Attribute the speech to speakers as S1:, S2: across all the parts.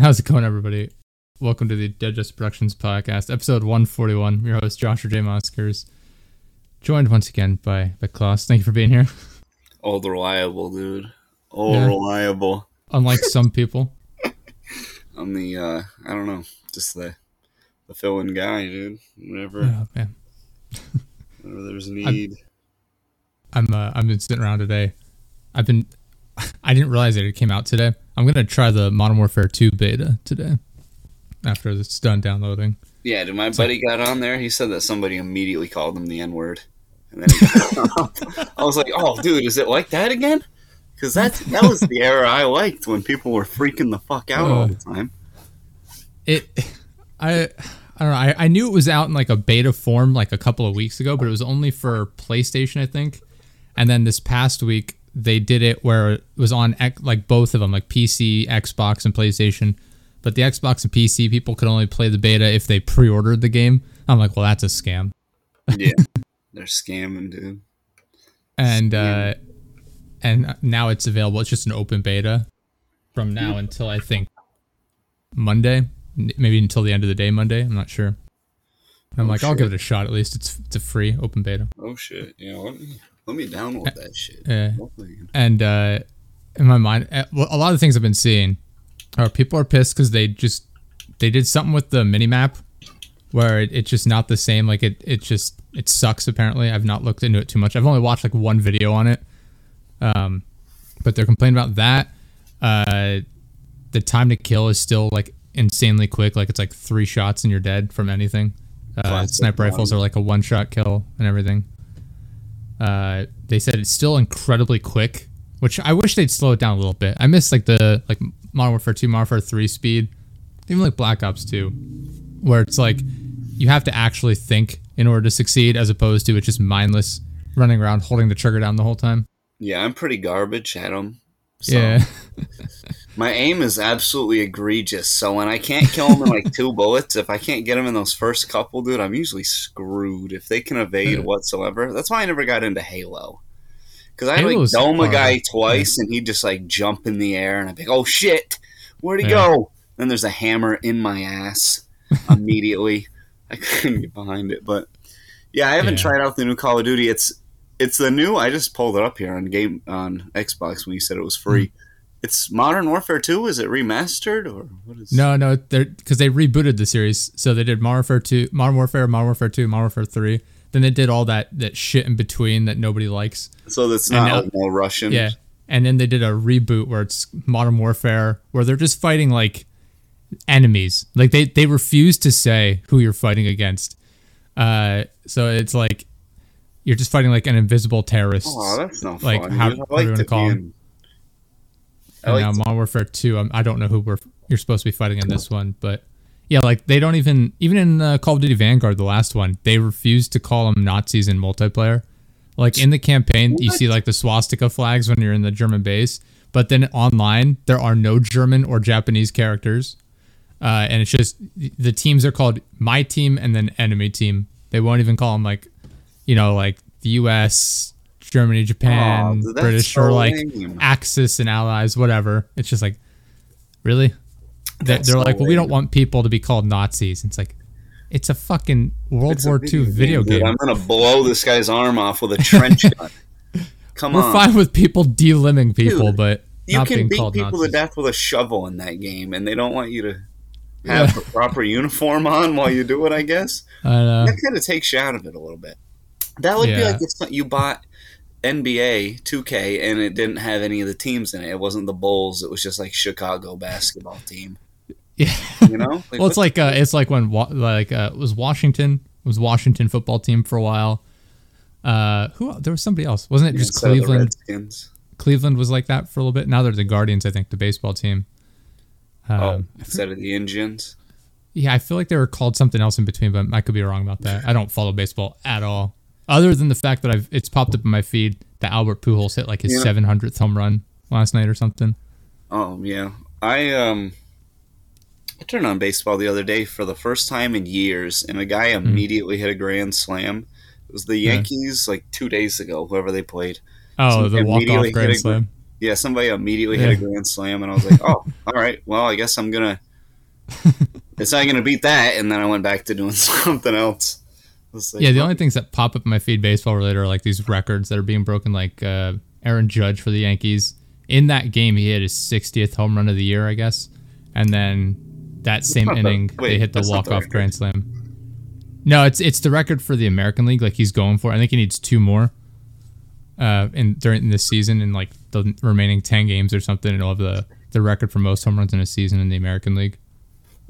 S1: How's it going, everybody? Welcome to the Dead Justice Productions podcast, episode 141. Your host, Joshua J. Moskers, joined once again by, by Klaus. Thank you for being here.
S2: Old reliable, dude. Old
S1: Yeah.
S2: reliable.
S1: Unlike some people.
S2: I'm the uh I don't know, just the the fill-in guy, dude. Whenever,
S1: Oh, man.
S2: whenever there's need.
S1: I'm uh, I've been sitting around today. I've been I didn't realize that it came out today. I'm gonna try the Modern Warfare 2 beta today. After it's done downloading.
S2: Yeah, dude, my buddy got on there. He said that somebody immediately called him the N-word. And then he I was like, "Oh, dude, is it like that again?" Because that that was the era I liked when people were freaking the fuck out all the oh. time.
S1: It I I don't know. I, I knew it was out in like a beta form like a couple of weeks ago, but it was only for PlayStation, I think. And then this past week they did it where it was on like both of them, like PC, Xbox, and PlayStation. But the Xbox and PC people could only play the beta if they pre-ordered the game. I'm like, well, that's a scam.
S2: Yeah, they're scamming, dude.
S1: And uh, and now it's available. It's just an open beta from now until I think Monday, maybe until the end of the day Monday. I'm not sure. I'm
S2: Oh,
S1: like, I'll give it a shot at least. It's it's a free open beta.
S2: Oh shit! Yeah, let me let me download that shit.
S1: Yeah. And uh, in my mind, uh, a lot of things I've been seeing are people are pissed because they just they did something with the mini map where it, it's just not the same. Like it it just it sucks. Apparently, I've not looked into it too much. I've only watched like one video on it. Um, but they're complaining about that. Uh, the time to kill is still like insanely quick. Like it's like three shots and you're dead from anything. Uh, sniper rifles are like a one shot kill and everything. Uh, they said it's still incredibly quick, which I wish they'd slow it down a little bit. I miss like the like Modern Warfare 2, Modern Warfare 3 speed, even like Black Ops 2, where it's like you have to actually think in order to succeed, as opposed to it's just mindless running around holding the trigger down the whole time.
S2: Yeah, I'm pretty garbage at them. So
S1: Yeah,
S2: my aim is absolutely egregious. So when I can't kill them in like two bullets, if I can't get them in those first couple, dude, I'm usually screwed. If they can evade
S1: Yeah.
S2: whatsoever, that's why I never got into Halo. Because I like
S1: Halo's
S2: dome a guy twice, and he'd just like jump in the air, and I'd be like, "Oh shit, where'd he
S1: Yeah.
S2: go?" Then there's a hammer in my ass immediately. I couldn't get behind it, but yeah, I haven't
S1: Yeah.
S2: tried out the new Call of Duty. It's it's the new. I just pulled it up here on game on Xbox when you said it was free.
S1: Hmm.
S2: It's Modern Warfare 2. Is it remastered or what is?
S1: no, no, they're because they rebooted the series, so they did Modern Warfare 2, Modern Warfare, Modern Warfare 2, Modern Warfare 3. Then they did all that that shit in between that nobody likes.
S2: So that's not
S1: now-
S2: no Russian.
S1: Yeah. And then they did a reboot where it's Modern Warfare, where they're just fighting like enemies. Like they they refuse to say who you're fighting against. Uh, so it's like you're just fighting like an invisible terrorist.
S2: Oh, that's no
S1: Like,
S2: fun.
S1: how- you
S2: like
S1: wanna
S2: to
S1: call
S2: be in-
S1: and
S2: like
S1: now Modern Warfare Two, I'm, I don't know who we're you're supposed to be fighting in this one, but yeah, like they don't even even in uh, Call of Duty Vanguard, the last one, they refuse to call them Nazis in multiplayer. Like in the campaign, you see like the swastika flags when you're in the German base, but then online there are no German or Japanese characters, uh, and it's just the teams are called my team and then enemy team. They won't even call them like, you know, like the U.S., Germany, Japan,
S2: that's
S1: British,
S2: so
S1: or like
S2: lame.
S1: Axis and allies, whatever. It's just like, really? They're, they're
S2: so
S1: like, well, we don't want people to be called Nazis. It's like, it's a fucking World
S2: It's
S1: War II video
S2: dude.
S1: game.
S2: I'm gonna blow this guy's arm off with a trench gun. Come on.
S1: We're
S2: on.
S1: fine with people delimbing people,
S2: Dude,
S1: but
S2: you can
S1: being
S2: beat
S1: called
S2: people
S1: Nazis.
S2: to death with a shovel in that game, and they don't want you to have
S1: Yeah.
S2: the proper uniform on while you do it. I guess
S1: I know.
S2: that kind of takes you out of it a little bit. That would be like if you bought NBA 2K and it didn't have any of the teams in it. It wasn't the Bulls. It was just like Chicago basketball team.
S1: Yeah.
S2: You know? Like,
S1: well, it's like uh, it's like when wa- like uh, it was Washington it was Washington football team for a while. Uh, who there was somebody else, wasn't it? Just Cleveland. Cleveland was like that for a little bit. Now they're the Guardians, I think, the baseball team. Um,
S2: oh, instead of the Indians.
S1: Yeah, I feel like they were called something else in between, but I could be wrong about that. I don't follow baseball at all, other than the fact that I've it's popped up in my feed that Albert Pujols hit like his
S2: Yeah.
S1: 700th home run last night or something.
S2: Oh yeah, I um, I turned on baseball the other day for the first time in years, and a guy immediately hit a grand slam. It was the
S1: Hmm. Yeah.
S2: Yankees like two days ago, whoever they played.
S1: Oh,
S2: So
S1: the walk off grand
S2: a-
S1: slam.
S2: Yeah, somebody immediately hit a grand slam, and I was like, oh, all right. Well, I guess I'm gonna it's not gonna beat that. And then I went back to doing something else.
S1: Yeah, the only things that pop up in my feed baseball related are like these records that are being broken, like uh, Aaron Judge for the Yankees. In that game, he hit his 60th home run of the year, I guess. And then that same
S2: not the-
S1: inning,
S2: wait,
S1: they hit the walk off grand slam. No, it's it's the record for the American League. Like he's going for. I think he needs two more. Uh, in during this season, in like the remaining ten games or something, and he'll have the the record for most home runs in a season in the American League.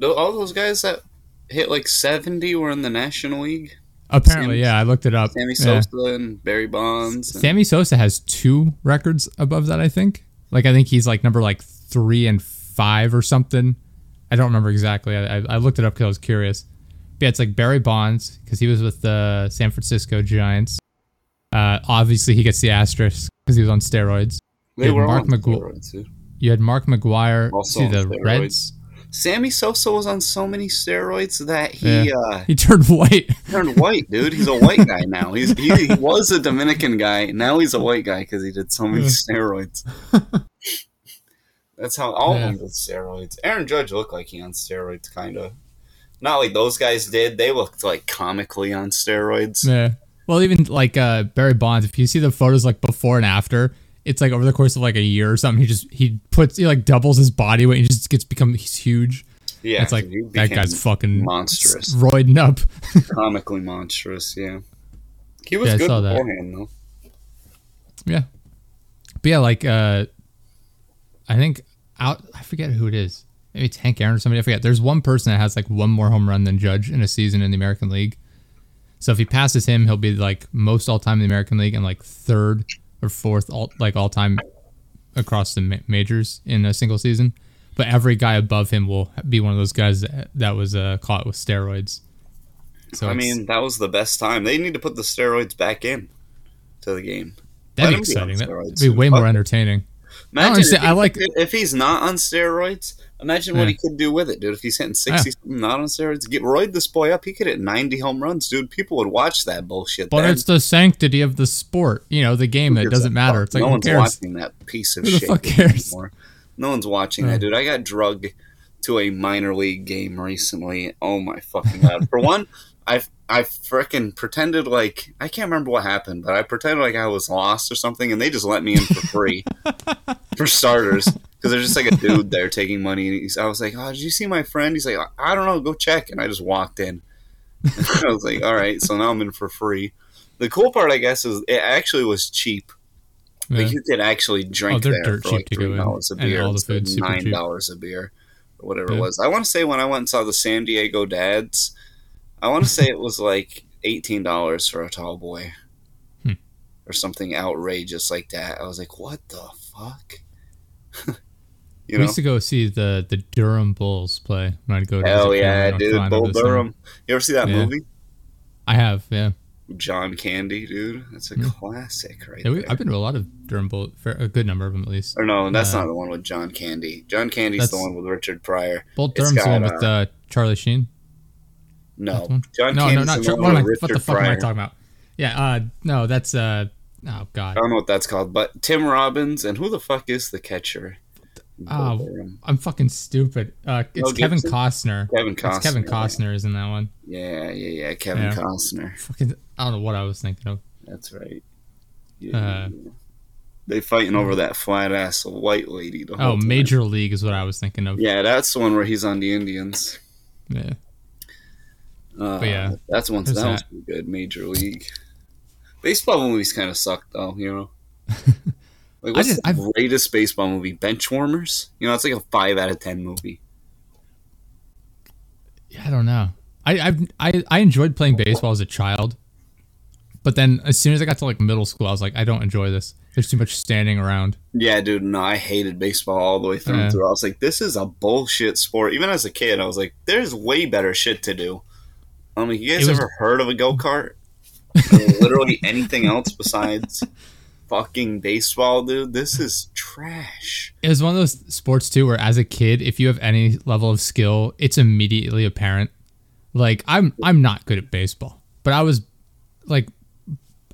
S2: All those guys that hit like seventy were in the National League.
S1: Apparently,
S2: Sammy-
S1: yeah, I looked it up.
S2: Sammy
S1: Yeah.
S2: Sosa and Barry Bonds. And,
S1: Sammy Sosa has two records above that, I think. Like I think he's like number like three and five or something. I don't remember exactly. I, I, looked it up because I was curious. But yeah, it's like Barry Bonds because he was with the San Francisco Giants. Uh, obviously, he gets the asterisk because he was on steroids.
S2: they
S1: Yeah,
S2: were
S1: Mark
S2: on
S1: McGu-
S2: steroids, dude.
S1: You had Mark McGwire.
S2: Also
S1: see the
S2: steroids.
S1: Reds.
S2: Sammy Sosa was on so many steroids that he
S1: Yeah.
S2: uh,
S1: He turned white.
S2: turned white, dude. He's a white guy now. He's he, he was a Dominican guy. Now he's a white guy because he did so many steroids. That's how all
S1: Yeah.
S2: of them did steroids. Aaron Judge looked like he on steroids, kind of. Not like those guys did. They looked like comically on steroids.
S1: yeah. Well, even like uh, Barry Bonds, if you see the photos like before and after, it's like over the course of like a year or something. He just he puts he like doubles his body weight. and just gets become he's huge.
S2: Yeah,
S1: it's like that guy's fucking
S2: monstrous.
S1: roiding up.
S2: comically monstrous. Yeah, he was
S1: Yeah,
S2: good
S1: saw that.
S2: beforehand though.
S1: yeah, but yeah, like uh, I think out. I forget who it is. Maybe it's Hank Aaron or somebody. I forget. There's one person that has like one more home run than Judge in a season in the American League. So if he passes him, he'll be like most all time in the American League and like third or fourth all like all time across the ma- majors in a single season. But every guy above him will be one of those guys that, that was uh, caught with steroids. So
S2: I mean, that was the best time. They need to put the steroids back in to the game.
S1: that'd
S2: let
S1: be exciting. That'd be way more entertaining.
S2: Imagine
S1: understand.
S2: if,
S1: I like-
S2: if he's not on steroids. Imagine what
S1: Yeah.
S2: he could do with it, dude. If he's hitting sixty, something, not on steroids, get roid this boy up. He could hit ninety home runs, dude. People would watch that bullshit.
S1: But
S2: then.
S1: it's the sanctity of the sport, you know, the game. It doesn't matter.
S2: fuck?
S1: It's like
S2: no one's
S1: cares?
S2: watching that piece of shit anymore. No one's watching
S1: Yeah.
S2: that, dude. I got drugged to a minor league game recently. Oh my fucking god! For one, I I frickin' pretended like I can't remember what happened, but I pretended like I was lost or something, and they just let me in for free. for starters, because there's just like a dude there taking money, and he's, I was like, "Oh, did you see my friend?" He's like, "I don't know, go check," and I just walked in. I was like, "All right," so now I'm in for free. The cool part, I guess, is it actually was cheap.
S1: Yeah.
S2: Like you could actually drink
S1: Oh,
S2: there
S1: dirt
S2: for like three dollars a
S1: and
S2: beer,
S1: all the
S2: instead
S1: super
S2: nine dollars a beer, or whatever
S1: Yeah.
S2: it was. I want to say when I went and saw the San Diego Dads, I want to say it was like eighteen dollars for a tall boy,
S1: Hmm.
S2: or something outrageous like that. I was like, what the fuck? you
S1: we used to go see the the Durham Bulls play when I'd go to
S2: Hell yeah, dude! Bull
S1: over the summer.
S2: Durham. You ever see that
S1: Yeah.
S2: movie?
S1: I have, yeah.
S2: John Candy, dude. That's a
S1: Hmm.
S2: classic, right
S1: yeah we,
S2: there.
S1: I've been to a lot of Durham Bull, fair- a good number of them at least.
S2: or no, that's
S1: Uh,
S2: not the one with John Candy. John Candy's the one with Richard Pryor.
S1: Bull Durham's the one with uh, Charlie Sheen.
S2: No? John
S1: no, no,
S2: Candy's
S1: not
S2: the
S1: Char-
S2: one
S1: I, what the fuck am I talking about? Yeah, uh, no, that's uh, oh god,
S2: I don't know what that's called, but Tim Robbins and who the fuck is the catcher?
S1: Oh, I'm fucking stupid. Uh, it's
S2: Mel
S1: Kevin
S2: Gibson?
S1: Costner.
S2: Kevin
S1: It's
S2: Costner.
S1: Kevin Costner is in that one.
S2: Yeah, yeah, yeah. Kevin
S1: Yeah.
S2: Costner.
S1: Fucking, I don't know what I was thinking of.
S2: That's right. Yeah.
S1: Uh,
S2: they fighting over that flat ass white lady. The
S1: Oh,
S2: time.
S1: Major League is what I was thinking of.
S2: Yeah, that's the one where he's on the Indians.
S1: Yeah.
S2: Uh,
S1: But yeah,
S2: that's one. That
S1: that.
S2: pretty good. Major League. Baseball movies kind of suck though. You know. Like,
S1: I
S2: what's
S1: just-
S2: the
S1: I've-
S2: greatest baseball movie? Benchwarmers. You know, it's like a five out of ten movie.
S1: Yeah, I don't know. I I've, I I enjoyed playing baseball as a child, but then as soon as I got to like middle school, I was like, I don't enjoy this. There's too much standing around.
S2: Yeah, dude. No, I hated baseball all the way through
S1: Yeah.
S2: and through. I was like, this is a bullshit sport. Even as a kid, I was like, there's way better shit to do. I mean, you guys
S1: was-
S2: ever heard of a go kart? Literally anything else besides fucking baseball, dude? This is trash.
S1: It was one of those sports too, where as a kid, if you have any level of skill, it's immediately apparent. Like I'm I'm not good at baseball, but I was like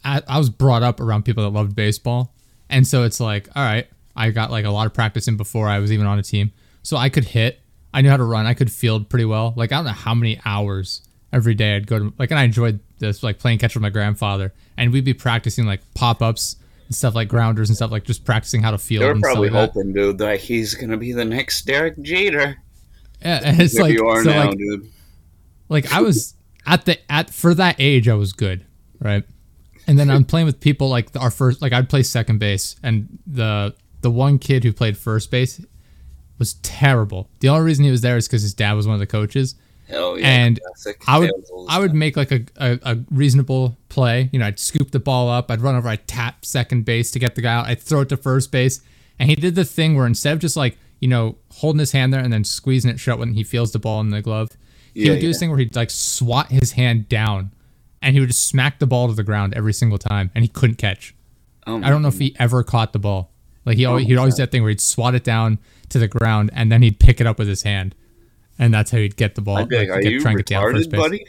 S1: I, I was brought up around people that loved baseball, and so it's like, all right, I got like a lot of practice in before I was even on a team, so I could hit. I knew how to run. I could field pretty well. Like I don't know how many hours every day I'd go to like, and I enjoyed this like playing catch with my grandfather, and we'd be practicing like pop ups stuff like grounders and stuff like just practicing how to field.
S2: They were
S1: and stuff
S2: probably
S1: like that.
S2: hoping, dude, that he's gonna be the next Derek Jeter.
S1: Yeah, and it's
S2: If
S1: like
S2: you are
S1: so
S2: now,
S1: like
S2: dude.
S1: like I was at the at for that age I was good, right? And then I'm playing with people like our first like I'd play second base and the the one kid who played first base was terrible. The only reason he was there is because his dad was one of the coaches.
S2: Hell yeah,
S1: and
S2: classic.
S1: I would I would make like a, a, a reasonable play. You know, I'd scoop the ball up, I'd run over, I'd tap second base to get the guy out, I'd throw it to first base. And he did the thing where instead of just like, you know, holding his hand there and then squeezing it shut when he feels the ball in the glove, he
S2: Yeah,
S1: would do this thing where he'd like swat his hand down and he would just smack the ball to the ground every single time and he couldn't catch.
S2: Oh
S1: I don't know if he ever caught the ball. Like he always,
S2: Oh,
S1: he'd always do that thing where he'd swat it down to the ground and then he'd pick it up with his hand. And that's how he'd get the ball.
S2: I'd be like,
S1: like,
S2: are
S1: get-
S2: you
S1: try and get the first
S2: retarded, buddy?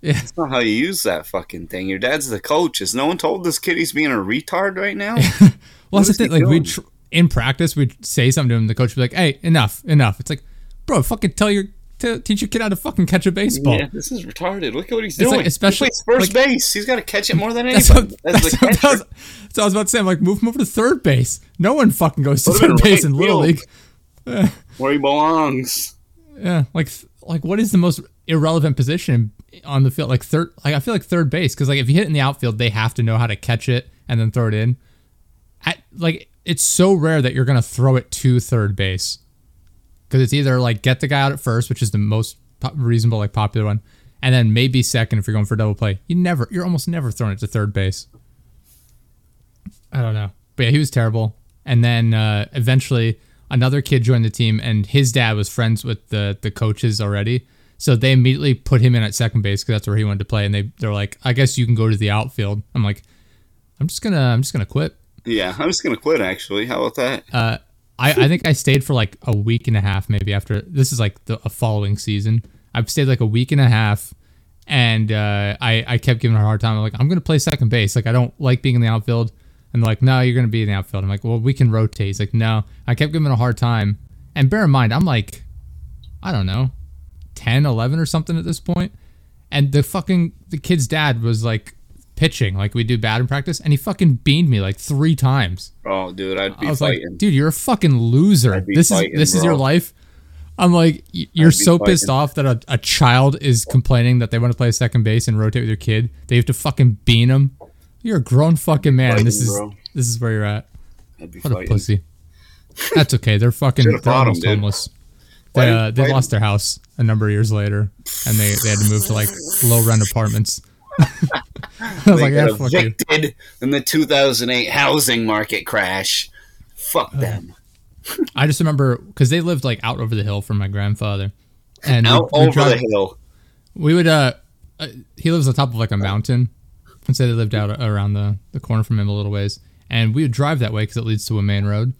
S1: Yeah.
S2: That's not how you use that fucking thing. Your dad's the coach. Has no one told this kid he's being a retard right now?
S1: Well, that's the thing. Like we tr- in practice, we'd say something to him. The coach would be like, "Hey, enough, enough." It's like, bro, fucking tell your t- teach your kid how to fucking catch a baseball.
S2: Yeah, this is retarded. Look at what he's
S1: It's like,
S2: doing.
S1: especially-
S2: he plays first
S1: like-
S2: base. He's got to catch it more than
S1: That's
S2: anybody.
S1: what, that's,
S2: the
S1: what, was, that's what I was about to say. I'm like, move him over to third base. No one fucking goes to
S2: Put him in
S1: third base
S2: right
S1: in little
S2: field.
S1: league.
S2: where he belongs.
S1: Yeah, like like what is the most irrelevant position on the field? Like third, like I feel like third base because like if you hit it in the outfield, they have to know how to catch it and then throw it in. At, like it's so rare that you're gonna throw it to third base because it's either like get the guy out at first, which is the most reasonable like popular one, and then maybe second if you're going for a double play. You never, you're almost never throwing it to third base. I don't know, but yeah, he was terrible. And then uh, eventually, another kid joined the team, and his dad was friends with the the coaches already. So they immediately put him in at second base because that's where he wanted to play. And they they're like, I guess you can go to the outfield. I'm like, I'm just gonna I'm just gonna quit.
S2: Yeah, I'm just gonna quit. Actually, how about that?
S1: Uh, I, I think I stayed for like a week and a half, maybe after this is like the a following season. I've stayed like a week and a half, and uh, I I kept giving her a hard time. I'm like, I'm gonna play second base. Like I don't like being in the outfield. And like, no, you're gonna be in the outfield. I'm like, well, we can rotate. He's like, no. I kept giving him a hard time. And bear in mind, I'm like, I don't know, 10, 11 or something at this point. And the fucking the kid's dad was like pitching, like we do bad in practice, and he fucking beamed me like three times.
S2: Oh, dude, I'd be
S1: I was
S2: fighting.
S1: like, dude, you're a fucking loser. This is
S2: fighting,
S1: this is your life. I'm like, you're so pissed off that a, a child is complaining that they want to play second base and rotate with your kid. They have to fucking bean him. You're a grown fucking man, and this is
S2: bro.
S1: this is where you're at. What a pussy. That's okay. They're fucking they're almost
S2: dude.
S1: homeless. They, uh, they lost their house a number of years later, and they, they had to move to like low rent apartments. I was
S2: They
S1: like, yeah,
S2: got
S1: fuck you.
S2: evicted in the 2008 housing market crash. Fuck them.
S1: I just remember because they lived like out over the hill from my grandfather, and we-
S2: Out
S1: we
S2: over
S1: drive-
S2: the hill.
S1: We would uh, uh he lives on top of like a mountain. And say they lived out around the, the corner from him a little ways. And we would drive that way because it leads to a main road.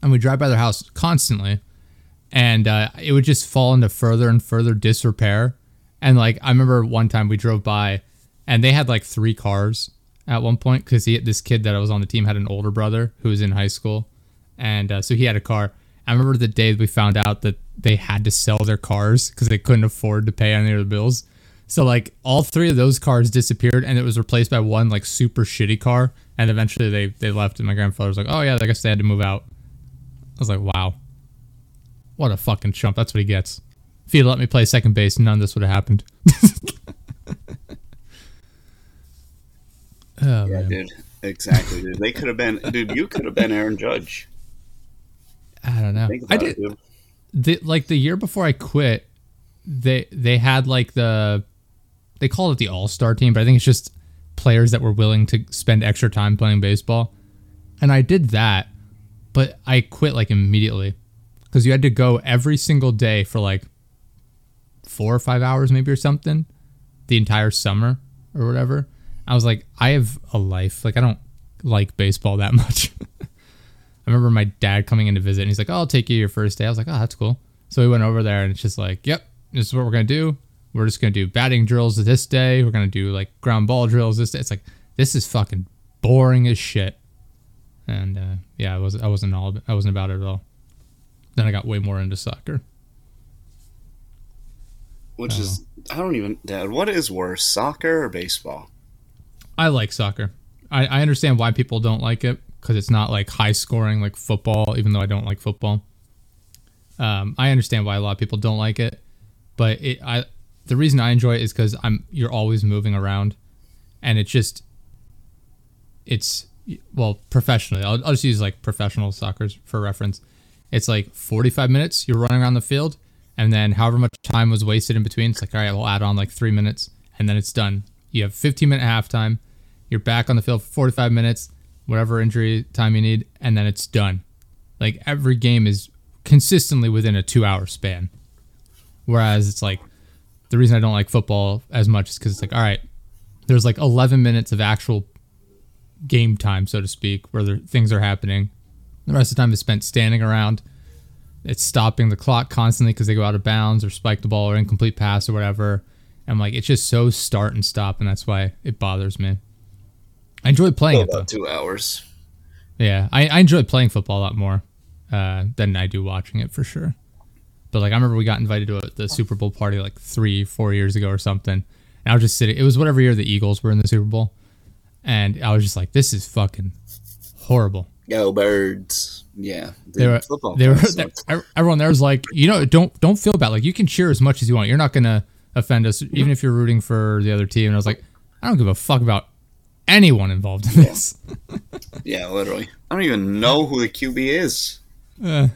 S1: And we drive by their house constantly. And uh, it would just fall into further and further disrepair. And like I remember one time we drove by and they had like three cars at one point because he this kid that I was on the team had an older brother who was in high school. And uh, so he had a car. I remember the day we found out that they had to sell their cars because they couldn't afford to pay any of the bills. So like all three of those cars disappeared and it was replaced by one like super shitty car. And eventually they they left and my grandfather was like, oh yeah, I guess they had to move out. I was like, wow, what a fucking chump. That's what he gets. If he'd let me play second base, none of this would have happened. oh,
S2: Yeah,
S1: man.
S2: dude. Exactly, dude. They could have been, dude. You could have been Aaron Judge.
S1: I don't know. I did
S2: it,
S1: the, like the year before I quit. They they had like the they called it the All Star team, but I think it's just players that were willing to spend extra time playing baseball. And I did that, but I quit like immediately because you had to go every single day for like four or five hours, maybe or something, the entire summer or whatever. I was like, I have a life. Like I don't like baseball that much. I remember my dad coming in to visit, and he's like, oh, "I'll take you your first day." I was like, "Oh, that's cool." So we went over there, and it's just like, "Yep, this is what we're gonna do. We're just gonna do batting drills this day. We're gonna do like ground ball drills this day." It's like this is fucking boring as shit. And uh, yeah, I was I wasn't all I wasn't about it at all. Then I got way more into soccer.
S2: which is I don't even Dad. What is worse, soccer or baseball?
S1: I like soccer. I, I understand why people don't like it because it's not like high scoring like football, even though I don't like football. Um, I understand why a lot of people don't like it, but it I the reason I enjoy it is because I'm you're always moving around, and it's just it's well professionally. I'll, I'll just use like professional soccer for reference. It's like 45 minutes you're running around the field, and then however much time was wasted in between, it's like all right, we'll add on like three minutes, and then it's done. You have 15 minute halftime. You're back on the field for 45 minutes, whatever injury time you need, and then it's done. Like every game is consistently within a two hour span. Whereas it's like the reason I don't like football as much is because it's like, all right, there's like 11 minutes of actual game time, so to speak, where there, things are happening. The rest of the time is spent standing around. It's stopping the clock constantly because they go out of bounds or spike the ball or incomplete pass or whatever. And like it's just so start and stop, and that's why it bothers me. I enjoy playing
S2: Well,
S1: it though.
S2: about two hours.
S1: Yeah, I, I enjoy playing football a lot more uh, than I do watching it for sure. But like I remember we got invited to a, the Super Bowl party like three, four years ago or something, and I was just sitting. It was whatever year the Eagles were in the Super Bowl, and I was just like, "This is fucking horrible."
S2: Go birds. Yeah. Dude,
S1: They were,
S2: football
S1: they were, they- everyone there was like, you know, don't don't feel bad. Like you can cheer as much as you want. You're not gonna offend us, even if you're rooting for the other team. And I was like, I don't give a fuck about anyone involved in this.
S2: Yeah, literally. I don't even know who the QB is.
S1: Uh,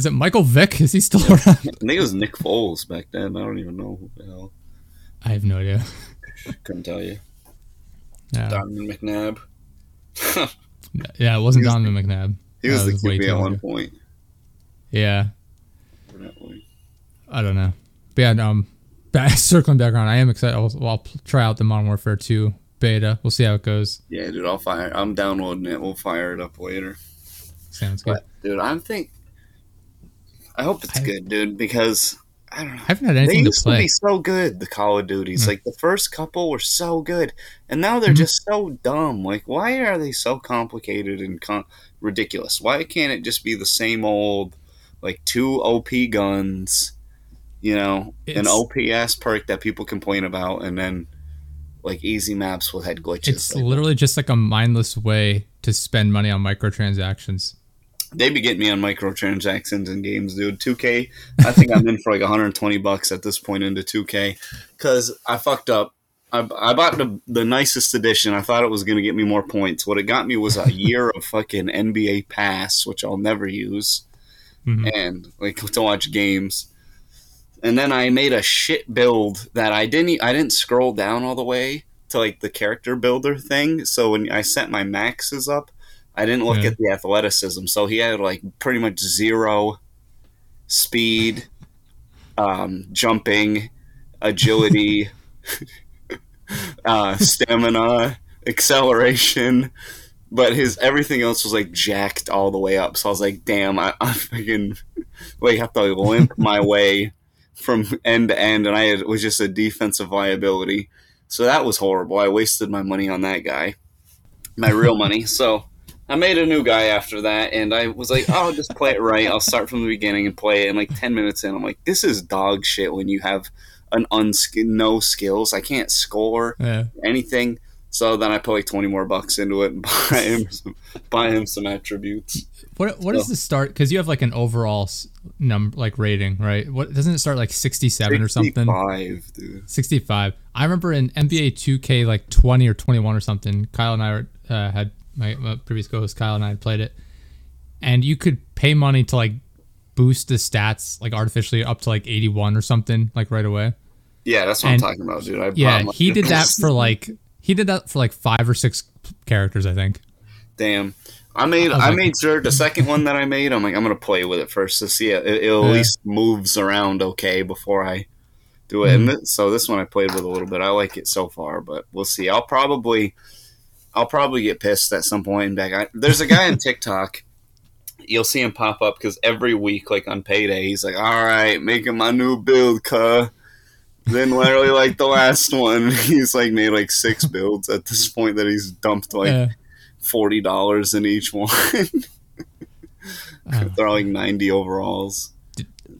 S1: is it Michael Vick? Is he still around?
S2: I think it was Nick Foles back then. I don't even know who the hell.
S1: I have no idea.
S2: Couldn't tell you.
S1: Yeah.
S2: Donovan McNabb.
S1: Yeah, it wasn't
S2: was
S1: Donovan McNabb.
S2: He was
S1: That
S2: the QB at one point.
S1: Yeah. I don't know. But yeah, um, back, circling back around, I am excited. I'll, I'll try out the Modern Warfare 2 beta. We'll see how it goes.
S2: Yeah, dude, I'll fire. I'm downloading it. We'll fire it up later.
S1: Sounds good.
S2: But, dude, I think. I hope it's
S1: I-
S2: good, dude, because I don't know.
S1: I haven't had
S2: They
S1: anything to
S2: used to
S1: play.
S2: be so good, the Call of Duties.
S1: Mm.
S2: Like the first couple were so good, and now they're
S1: Mhm.
S2: just so dumb. Like, why are they so complicated and con- ridiculous? Why can't it just be the same old, like two OP guns, you know, an
S1: It's-
S2: OPS perk that people complain about, and then like easy maps with head glitches.
S1: It's
S2: Like,
S1: literally just like a mindless way to spend money on microtransactions.
S2: They be getting me on microtransactions and games, dude. 2K, I think I'm in for like 120 bucks at this point into 2K because I fucked up. I, I bought the, the nicest edition. I thought it was going to get me more points. What it got me was a year of fucking NBA Pass, which I'll never use,
S1: Mhm.
S2: and like to watch games. And then I made a shit build that I didn't. I didn't scroll down all the way to like the character builder thing. So when I set my maxes up, I didn't look
S1: Yeah.
S2: at the athleticism. So he had like pretty much zero speed, um, jumping, agility, uh, stamina, acceleration. But his everything else was like jacked all the way up. So I was like, damn, I, I fucking like have to limp my way from end to end, and I had, it was just a defensive liability. So that was horrible. I wasted my money on that guy, my real money. So I made a new guy after that, and I was like, oh, I'll just play it right. I'll start from the beginning and play it. And like ten minutes in, I'm like, this is dog shit. When you have an unsk no skills, I can't score
S1: Yeah.
S2: anything. So then I put like twenty more bucks into it and buy him some, buy him some attributes.
S1: What what is
S2: So-
S1: the start? Because you have like an overall number, like rating, right? What doesn't it start like sixty seven or something?
S2: Five, dude.
S1: 65. I remember in NBA 2K like 20 or 21 or something. Kyle and I were, uh, had my, my previous co-host Kyle and I had played it, and you could pay money to like boost the stats like artificially up to like 81 or something like right away.
S2: Yeah, that's what
S1: And-
S2: I'm talking about, dude. I
S1: Yeah, he did that for like he did that for like five or six characters, I think.
S2: Damn. I made
S1: I
S2: I
S1: like-
S2: made sure the second one that I made, I'm like I'm gonna play with it first to see it. It, it at
S1: Yeah.
S2: least moves around okay before I do it. Mm-hmm. And th- so this one I played with a little bit. I like it so far, but we'll see. I'll probably I'll probably get pissed at some point. And back, I, there's a guy on TikTok. You'll see him pop up because every week, like on payday, he's like, "All right, making my new build, cuh." Then literally like the last one, he's like made like six builds at this point that he's dumped like
S1: Yeah.
S2: forty dollars in each one.
S1: Uh,
S2: They're like ninety overalls.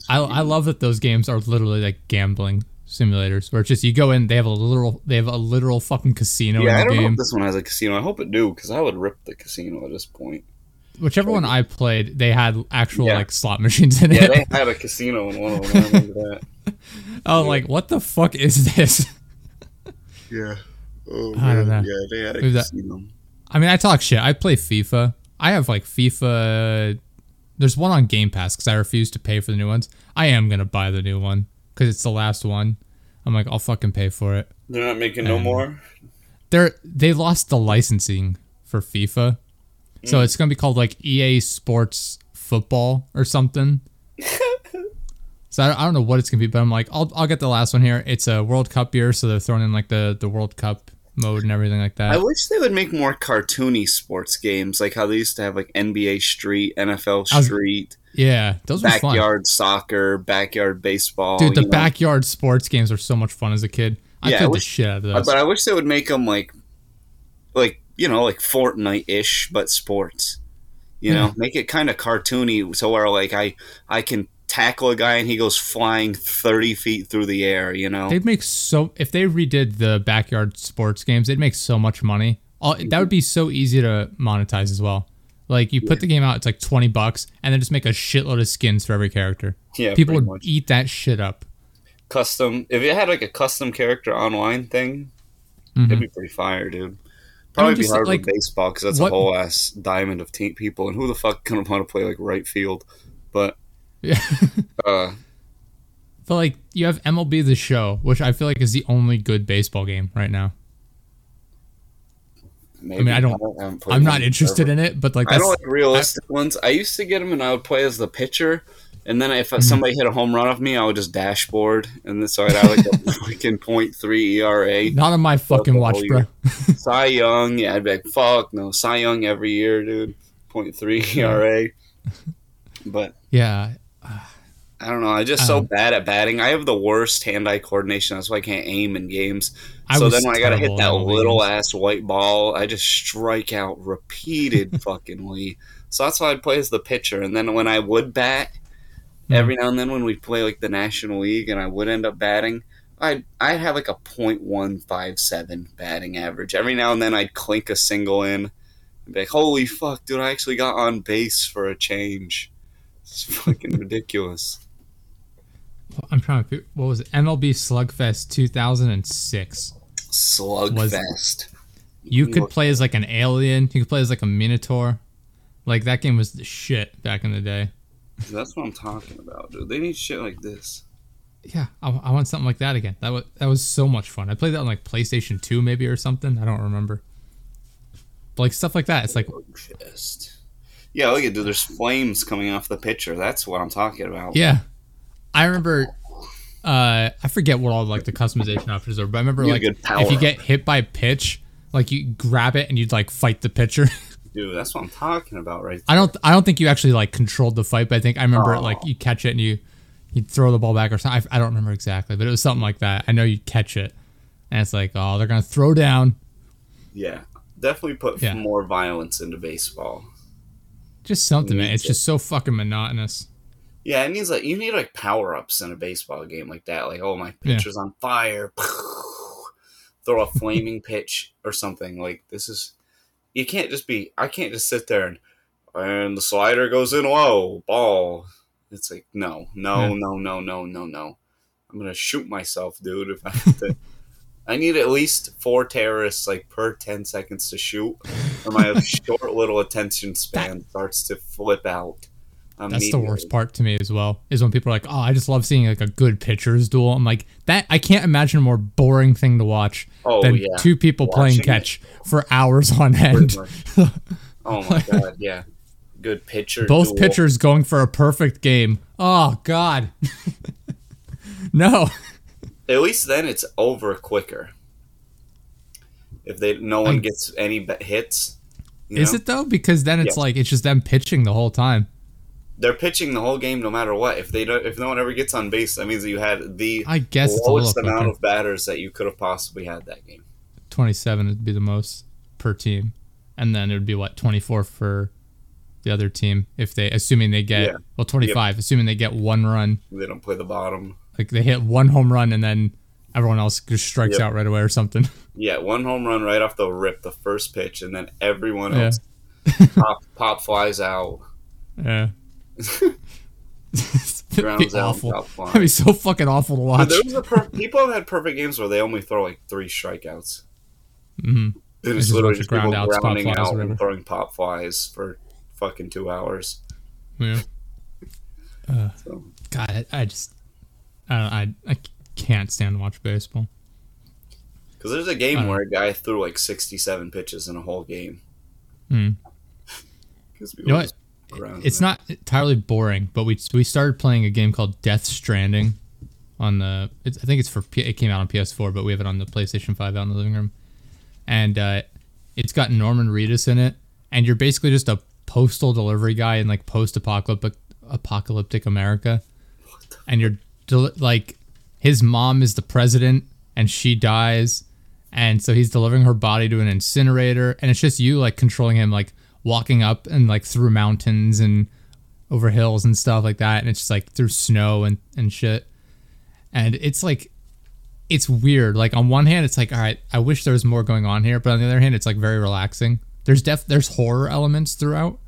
S1: I I love that those games are literally like gambling simulators where it's just you go in, they have a literal they have a literal fucking casino
S2: Yeah, I
S1: in the
S2: don't know if this one has a casino. I hope it do because I would rip the casino at this point.
S1: Whichever one I played, they had actual
S2: Yeah.
S1: like slot machines in
S2: Yeah,
S1: it.
S2: they had a casino in one of them. I remember that.
S1: I was like, what the fuck is this?
S2: Yeah. Oh,
S1: I don't know.
S2: Yeah, they had a
S1: Maybe that-
S2: casino.
S1: I mean, I talk shit. I play FIFA. I have like FIFA. There's one on Game Pass because I refuse to pay for the new ones. I am gonna buy the new one because it's the last one. I'm like, I'll fucking pay for it.
S2: They're not making no
S1: Um,
S2: more.
S1: They're they lost the licensing for FIFA, so it's gonna be called like EA Sports Football or something. so I, I don't know what it's gonna be, but I'm like, I'll I'll get the last one here. It's a World Cup year, so they're throwing in like the the World Cup mode and everything like that.
S2: I wish they would make more cartoony sports games, like how they used to have like NBA Street, NFL Street,
S1: yeah, those
S2: backyard soccer, backyard baseball.
S1: Dude, the
S2: know?
S1: backyard sports games are so much fun as a kid. I
S2: Yeah, I
S1: played the shit out of those.
S2: But I wish they would make them like, like you know, like Fortnite ish, but sports. You know, make it kind of cartoony, so where like I I can tackle a guy and he goes flying thirty feet through the air. You know,
S1: They'd make so if they redid the backyard sports games, they'd make so much money. All, that would be so easy to monetize as well. Like you put the game out, it's like twenty bucks, and then just make a shitload of skins for every character.
S2: yeah,
S1: People would
S2: much.
S1: eat that shit up.
S2: custom. If it had like a custom character online thing,
S1: Mhm.
S2: it'd be pretty fire, dude. Probably be
S1: just,
S2: hard
S1: like,
S2: with baseball because that's
S1: what-
S2: a whole ass diamond of team people, and who the fuck gonna want to play like right field? But
S1: Yeah.
S2: uh,
S1: but like you have MLB the Show, which I feel like is the only good baseball game right now.
S2: Maybe
S1: I mean, I don't.
S2: haven't
S1: I'm not interested
S2: forever.
S1: in it, but like
S2: I don't like realistic ones. I used to get them and I would play as the pitcher, and then if
S1: Mm-hmm.
S2: somebody hit a home run off me, I would just dashboard, and then so I'd have like a freaking point three ERA.
S1: not on my fucking watch,
S2: whole
S1: bro.
S2: year. Cy Young, yeah, I'd be like, fuck no, Cy Young every year, dude. Point three ERA. But
S1: Yeah,
S2: I don't know. I'm just so
S1: Um,
S2: bad at batting. I have the worst hand-eye coordination. That's why I can't aim in games.
S1: I
S2: so then when I gotta hit that little ass white ball, I just strike out repeated fuckingly. So that's why I'd play as the pitcher. And then when I would bat,
S1: Hmm.
S2: every now and then when we play like the National League and I would end up batting, I'd I'd have like a .157 batting average. Every now and then I'd clink a single in. And be like, holy fuck, dude! I actually got on base for a change. It's fucking ridiculous.
S1: I'm trying to. What was it? MLB Slugfest 2006.
S2: Slugfest.
S1: You could play as like an alien. You could play as like a minotaur. Like that game was the shit back in the day.
S2: That's what I'm talking about, dude. They need shit like this.
S1: Yeah, I, I want something like that again. That was that was so much fun. I played that on like PlayStation 2 maybe or something. I don't remember. But like stuff like that. It's like.
S2: Yeah, look at dude. There's flames coming off the picture. That's what I'm talking about.
S1: yeah. I remember. Uh, I forget what all like the customization options are, but I remember like if you get hit by a pitch, like you grab it and you'd like fight the pitcher.
S2: dude. That's what I'm talking about, right?
S1: I don't. I don't think you actually like controlled the fight, but I think I remember
S2: Oh.
S1: like you catch it and you you throw the ball back or something. I, I don't remember exactly, but it was something like that. I know you catch it, and it's like, oh, they're gonna throw down.
S2: Yeah, definitely put
S1: Yeah.
S2: more violence into baseball.
S1: Just something, man. It's
S2: it.
S1: just so fucking monotonous.
S2: Yeah, it needs like you need like power ups in a baseball game like that. Like, oh, my
S1: Yeah.
S2: pitcher's on fire. Throw a flaming pitch or something. Like this is. You can't just be. I can't just sit there and and the slider goes in low ball. It's like no, no,
S1: Yeah.
S2: no, no, no, no, no. I'm gonna shoot myself, dude. If I have to. I need at least four terrorists like per ten seconds to shoot, or my short little attention span starts to flip out.
S1: That's the worst part to me as well. Is when people are like, "Oh, I just love seeing like a good pitcher's duel." I'm like, that I can't imagine a more boring thing to watch
S2: Oh
S1: than
S2: yeah,
S1: two people playing
S2: Watching it.
S1: catch for hours on end.
S2: Oh my god, yeah. Good pitcher.
S1: Both
S2: duel.
S1: pitchers going for a perfect game. Oh God, no.
S2: At least then it's over quicker. If they no one
S1: I-
S2: gets any hits,
S1: Is
S2: know?
S1: it though? Because then it's
S2: Yes.
S1: like it's just them pitching the whole time.
S2: They're pitching the whole game no matter what. If they don't, if no one ever gets on base, that means that you had the
S1: I guess
S2: lowest amount of batters that you could have possibly had that game.
S1: Twenty-seven would be the most per team, and then it would be what twenty-four for the other team if they, assuming they get
S2: Yeah.
S1: well twenty-five, assuming they get one run,
S2: They don't play the bottom.
S1: like they hit one home run and then everyone else just strikes
S2: Yep.
S1: out right away or something.
S2: Yeah, one home run right off the rip, the first pitch, and then everyone
S1: Yeah.
S2: else pop, pop flies out,
S1: Yeah. It'd be
S2: grounds
S1: awful.
S2: pop
S1: That'd be so fucking awful to
S2: But
S1: watch.
S2: there was a per- people have had perfect games where they only throw like three strikeouts.
S1: Mhm. It's
S2: it's
S1: just a
S2: literally just
S1: ground
S2: people
S1: outs, pop
S2: grounding
S1: flies,
S2: out and throwing pop flies for fucking two hours.
S1: Yeah. Uh,
S2: So
S1: God, I, I just, I, I, I can't stand to watch baseball.
S2: Because there's a game
S1: Uh.
S2: where a guy threw like 67 pitches in a whole game. 'Cause
S1: You know what? It's not entirely boring, but we we started playing a game called Death Stranding on the. It's, I think it's for it came out on PS4, but we have it on the PlayStation 5 out in the living room, and uh, it's got Norman Reedus in it, and you're basically just a postal delivery guy in like post-apocalyptic apocalyptic America, and you're del- like his mom is the president and she dies and so he's delivering her body to an incinerator and it's just you like controlling him like walking up and like through mountains and over hills and stuff like that and it's just like through snow and and shit. And it's like it's weird. Like on one hand it's like all right i wish there was more going on here but on the other hand it's like very relaxing. There's def there's horror elements throughout.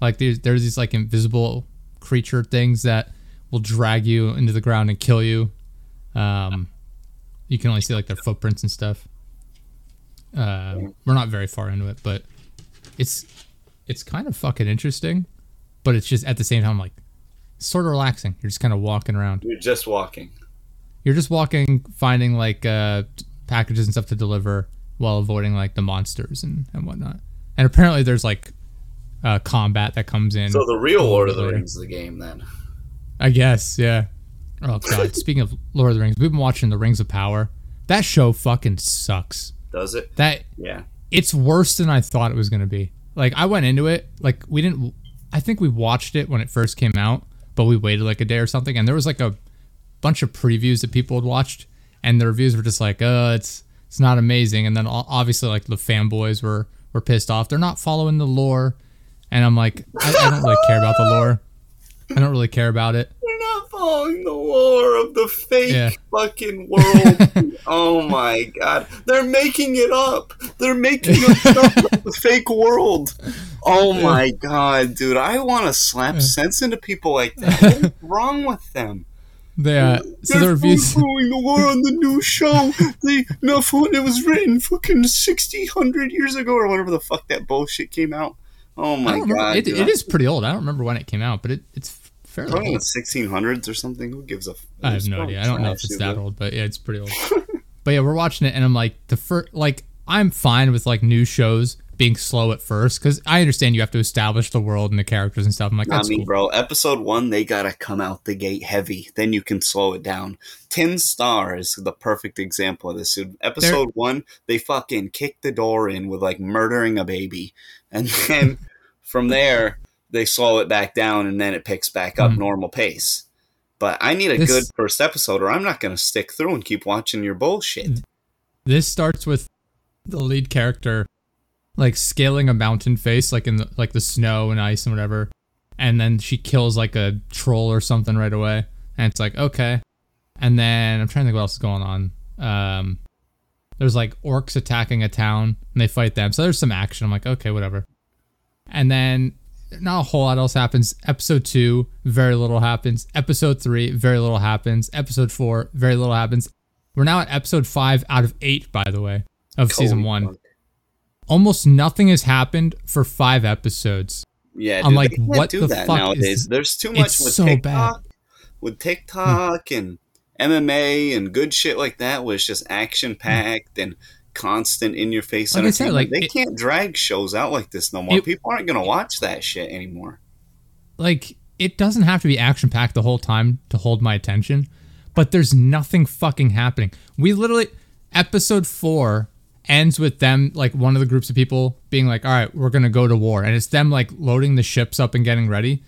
S1: Like there's there's these like invisible creature things that will drag you into the ground and kill you. Um you can only see like their footprints and stuff. Uh, we're not very far into it, but it's it's kind of fucking interesting. But it's just at the same time like sort of relaxing. You're just kind of walking around.
S2: You're just walking.
S1: You're just walking, finding like uh, packages and stuff to deliver while avoiding like the monsters and and whatnot. And apparently there's like uh, combat that comes in.
S2: So the real Lord of the. Rings is the game then.
S1: I guess, yeah. Oh god. Speaking of Lord of the Rings, we've been watching The Rings of Power. That show fucking sucks.
S2: Does it?
S1: That
S2: Yeah.
S1: it's worse than I thought it was gonna be. Like I went into it, like we didn't. I think we watched it when it first came out, but we waited like a day or something, and there was like a bunch of previews that people had watched, and the reviews were just like, "Uh, it's it's not amazing." And then obviously, like the fanboys were were pissed off. They're not following the lore, and I'm like, I, I don't really care about the lore. I don't really care about it.
S2: We're not following the lore of the fake
S1: Yeah.
S2: fucking world. oh my god. They're making it up. They're making up stuff the fake world. Oh my god, dude. I want to slap sense into people like that. What is wrong with them?
S1: They, uh, so the
S2: They're
S1: reviews.
S2: following the war on the new show. They no when it was written fucking 60, 100 years ago or whatever the fuck that bullshit came out. Oh my
S1: don't remember.
S2: god.
S1: It, it is pretty old. I don't remember when it came out, but it, it's fairly
S2: Probably in
S1: old.
S2: the sixteen hundreds or something. Who gives a? f-
S1: I have no idea. I don't know if it's that old, but yeah, it's pretty old. but yeah, we're watching it, and I'm like, the first, like, I'm fine with like new shows being slow at first because I understand you have to establish the world and the characters and stuff. I'm like, that's
S2: me,
S1: cool.
S2: bro. Episode one, they gotta come out the gate heavy. Then you can slow it down. Ten Star is the perfect example of this. Dude. Episode one, they fucking kick the door in with like murdering a baby, and then from there they slow it back down, and then it picks back up
S1: Mhm.
S2: normal pace. But I need a
S1: This-
S2: good first episode, or I'm not gonna stick through and keep watching your bullshit.
S1: This starts with the lead character like scaling a mountain face, like in the like the snow and ice and whatever, and then she kills like a troll or something right away, and it's like okay, and then I'm trying to think what else is going on. Um, there's like orcs attacking a town and they fight them, so there's some action. I'm like okay, whatever, and then not a whole lot else happens. Episode two, very little happens. Episode three, very little happens. Episode four, very little happens. We're now at episode five out of eight, by the way, of season one.
S2: fuck.
S1: Almost nothing has happened for five episodes.
S2: Yeah,
S1: I'm
S2: dude,
S1: like, what the
S2: that
S1: fuck
S2: nowadays.
S1: this?
S2: There's too much with
S1: so
S2: TikTok,
S1: bad.
S2: with TikTok hmm. and MMA and good shit like that, was just action packed and constant in your face
S1: Like I said, like,
S2: they
S1: it-
S2: can't drag shows out like this no more.
S1: It-
S2: People aren't gonna watch that shit anymore.
S1: Like, it doesn't have to be action packed the whole time to hold my attention, but there's nothing fucking happening. We literally, episode four ends with them, like one of the groups of people being like, all right, we're going to go to war. And it's them like loading the ships up and getting ready.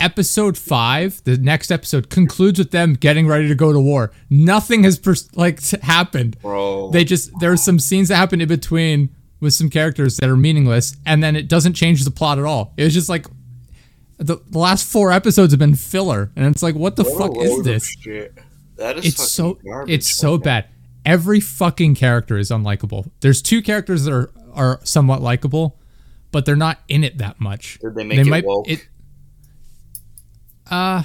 S1: Episode five, the next episode concludes with them getting ready to go to war. Nothing has pers- like happened.
S2: Bro.
S1: they just there are some scenes that happen in between with some characters that are meaningless and then it doesn't change the plot at all it was just like the, the last four episodes have been filler and it's like what the fuck is this
S2: shit. That is
S1: it's so
S2: garbage.
S1: it's so bad. Every fucking character is unlikable. There's two characters that are are somewhat likable, but they're not in it that much.
S2: Did they make it woke?
S1: It, uh,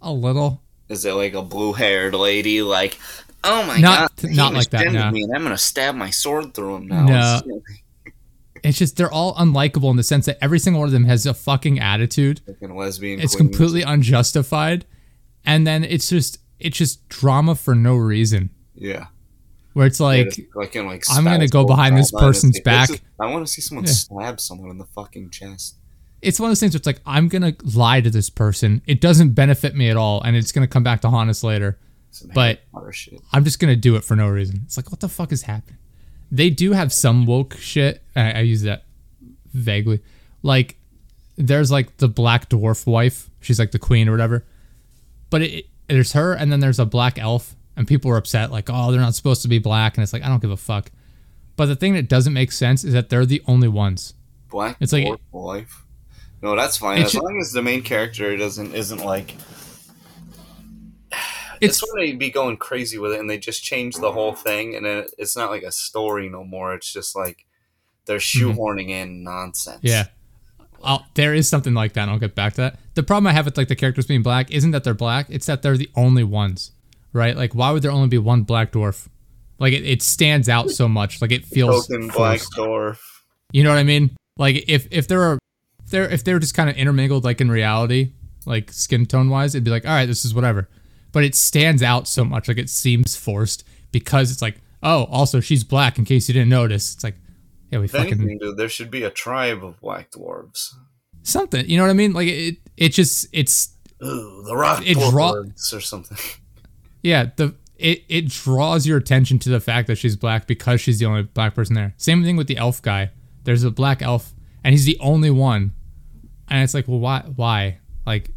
S1: a little.
S2: Is it like a blue haired lady? Like, oh my
S1: Not-
S2: god,
S1: not like that, no.
S2: Me and I'm gonna stab my sword through him now.
S1: No. It's just they're all unlikable in the sense that every single one of them has a fucking attitude.
S2: Fucking lesbian.
S1: It's
S2: queens.
S1: completely unjustified, and then it's just it's just drama for no reason.
S2: Yeah.
S1: Where it's like
S2: just like in, like
S1: I'm gonna go behind this
S2: drama, and it's
S1: person's back.
S2: I want to see someone
S1: Yeah.
S2: stab someone in the fucking chest.
S1: It's one of those things where it's like I'm gonna lie to this person. It doesn't benefit me at all, and it's gonna come back to haunt us later. But-. I'm just gonna do it for no reason. It's like what the fuck is happening? They do have some woke shit. I, I use that vaguely. Like there's like the black dwarf wife. She's like the queen or whatever. But it, there's her, and then there's a black elf, and people are upset like, oh, they're not supposed to be black, and it's like I don't give a fuck. But the thing that doesn't make sense is that they're the only ones.
S2: Black
S1: It's like-
S2: dwarf wife. No, that's fine
S1: It's
S2: as
S1: ju-
S2: long as the main character doesn't isn't like.
S1: It's
S2: It's when they be going crazy with it, and they just change the whole thing, and then it's not like a story no more. It's just like they're shoehorning in nonsense.
S1: Mm-hmm. Yeah. I'll, there is something like that. and I'll get back to that. The problem I have with like the characters being black isn't that they're black; it's that they're the only ones, right? Like, why would there only be one black dwarf? Like, it, it stands out so much. Like, it feels
S2: token black dwarf.
S1: You know what I mean? Like, if if there are, they're if they were just kind of intermingled, like in reality, like skin tone wise, it'd be like, all right, this is whatever. But it stands out so much, like it seems forced because it's like, oh, also she's black. In case you didn't notice, it's like, yeah, we
S2: If
S1: fucking
S2: anything, dude, there should be a tribe of black dwarves.
S1: something. You know what I mean? Like it, it just it's
S2: Ooh, the rock
S1: It draw-
S2: or something.
S1: yeah the it it draws your attention to the fact that she's black because she's the only black person there. Same thing with the elf guy. There's a black elf and he's the only one, and it's like, well, why why like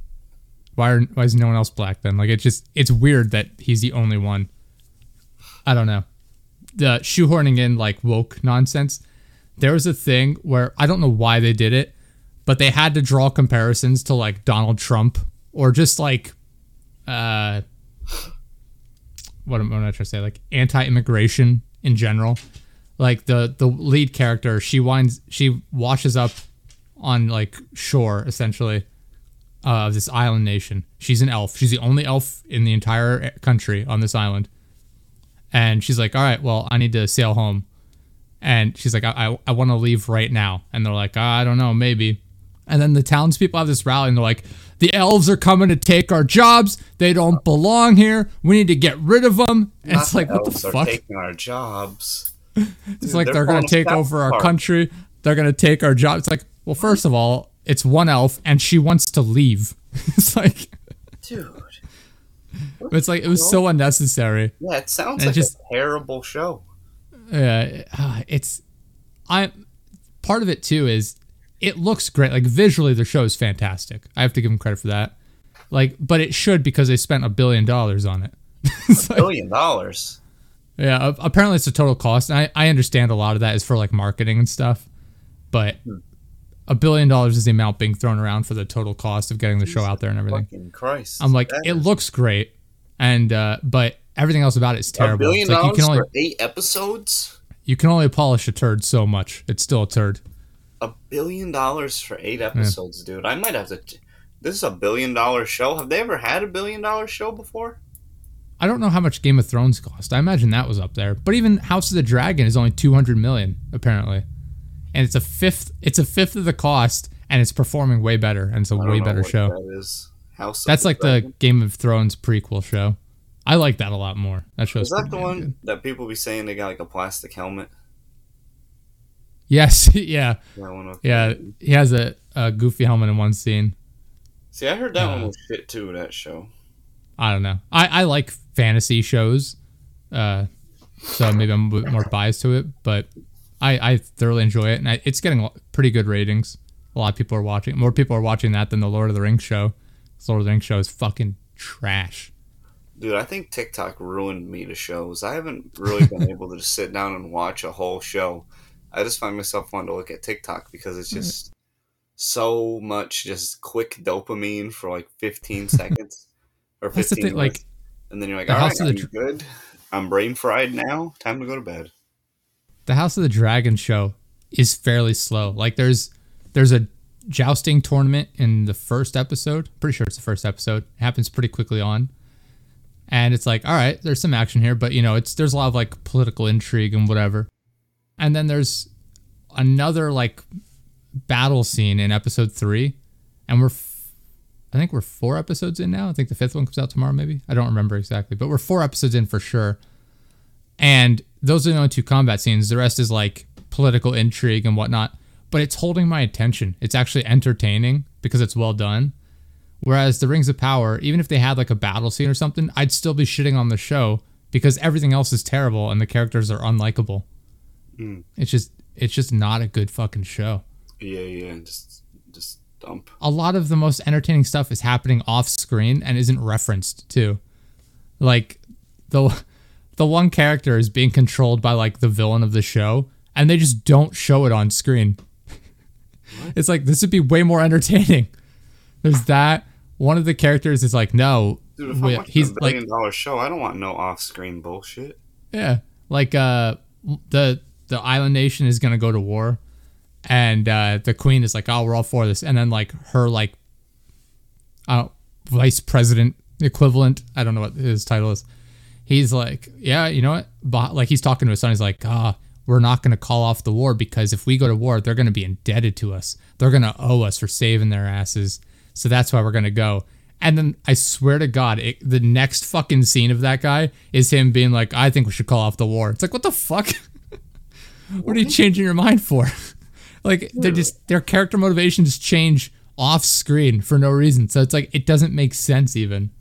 S1: why are, why is no one else black then? Like it's just it's weird that he's the only one. I don't know. The shoehorning in like woke nonsense. There was a thing where I don't know why they did it, but they had to draw comparisons to like Donald Trump or just like uh what am, what am I trying to say? Like anti-immigration in general. Like the the lead character, she winds she washes up on like shore essentially uh, of this island nation. She's an elf. She's the only elf in the entire country on this island. And she's like, "All right, well, I need to sail home." And she's like, "I I, I want to leave right now." And they're like, "I don't know, maybe." And then the townspeople have this rally, and they're like, "The elves are coming to take our jobs. They don't belong here. We need to get rid of them." And it's
S2: Not
S1: like, what the fuck?
S2: taking our jobs.
S1: It's like
S2: they're
S1: they're, gonna take over our
S2: Park.
S1: country. They're gonna take our jobs. It's like, well, first of all, it's one elf, and she wants to leave. it's like,
S2: Dude.
S1: it's like it was so unnecessary.
S2: Yeah, it sounds
S1: And
S2: like
S1: just-
S2: a terrible show.
S1: Yeah, uh, it's I. Part of it too is it looks great. Like visually, the show is fantastic. I have to give them credit for that. Like, but it should because they spent a billion dollars on it. It's like-
S2: Billion dollars.
S1: Yeah, apparently it's a total cost. And I, I understand a lot of that is for like marketing and stuff, but a billion dollars is the amount being thrown around for the total cost of getting the show out there and everything.
S2: Fucking Christ.
S1: I'm like, it
S2: is-
S1: looks great, and uh, but everything else about it is terrible.
S2: a
S1: billion like you
S2: dollars
S1: can only
S2: for eight episodes.
S1: you can only polish a turd so much. It's still a turd.
S2: A billion dollars for eight episodes, dude. I might have to. T- this is a billion dollar show. Have they ever had a billion dollar show before?
S1: I don't know how much Game of Thrones cost. I imagine that was up there. But even House of the Dragon is only 200 million apparently. And it's a fifth it's a fifth of the cost and it's performing way better and it's a way better show.
S2: That is House.
S1: That's like
S2: Dragon.
S1: the Game of Thrones prequel show. I like that a lot more. That show's
S2: Is that the one
S1: good.
S2: that people be saying they got like a plastic helmet?
S1: Yes, yeah.
S2: That one. Okay.
S1: Yeah, he has a, a goofy helmet in one scene.
S2: See, I heard that
S1: Uh,
S2: one was shit too. That show.
S1: I don't know. I, I like fantasy shows, uh, so maybe I'm a bit more biased to it, but I, I thoroughly enjoy it, and I, it's getting pretty good ratings. A lot of people are watching. More people are watching that than the Lord of the Rings show. The Lord of the Rings show is fucking trash.
S2: Dude, I think TikTok ruined me to shows. I haven't really been able to just sit down and watch a whole show. I just find myself wanting to look at TikTok because it's just so much just quick dopamine for like 15 seconds or 15
S1: That's the thing.
S2: minutes.
S1: Like,
S2: and then you're like,
S1: The
S2: all right, I'm good. I'm brain fried now. Time to go to bed.
S1: The House of the Dragon show is fairly slow. Like there's there's a jousting tournament in the first episode. Pretty sure it's the first episode. It happens pretty quickly on. And it's like, all right, there's some action here, but you know, it's there's a lot of like political intrigue and whatever. And then there's another like battle scene in episode 3 and we're f- I think we're 4 episodes in now. I think the fifth one comes out tomorrow maybe. I don't remember exactly, but we're 4 episodes in for sure. And those are the only two combat scenes. The rest is like political intrigue and whatnot. But it's holding my attention. It's actually entertaining because it's well done. Whereas the Rings of Power, even if they had like a battle scene or something, I'd still be shitting on the show because everything else is terrible and the characters are unlikable.
S2: Mm.
S1: It's just it's just not a good fucking show.
S2: Yeah, yeah. Just, just dump.
S1: A lot of the most entertaining stuff is happening off screen and isn't referenced too. Like the the one character is being controlled by like the villain of the show and they just don't show it on screen. it's like this would be way more entertaining. There's that. One of the characters is like, no,
S2: Dude,
S1: we- he's
S2: a
S1: like,
S2: billion dollar show, I don't want no off screen bullshit.
S1: yeah, like uh, the the island nation is gonna go to war, and uh, the queen is like, oh, we're all for this, and then like her like, uh, vice president equivalent, I don't know what his title is. He's like, yeah, you know what? Like he's talking to his son. He's like, ah, we're not gonna call off the war because if we go to war, they're gonna be indebted to us. They're gonna owe us for saving their asses. So that's why we're gonna go. And then I swear to God, it, the next fucking scene of that guy is him being like, I think we should call off the war. It's like, what the fuck? what are you changing your mind for? like they just their character motivations change off screen for no reason. So it's like it doesn't make sense even.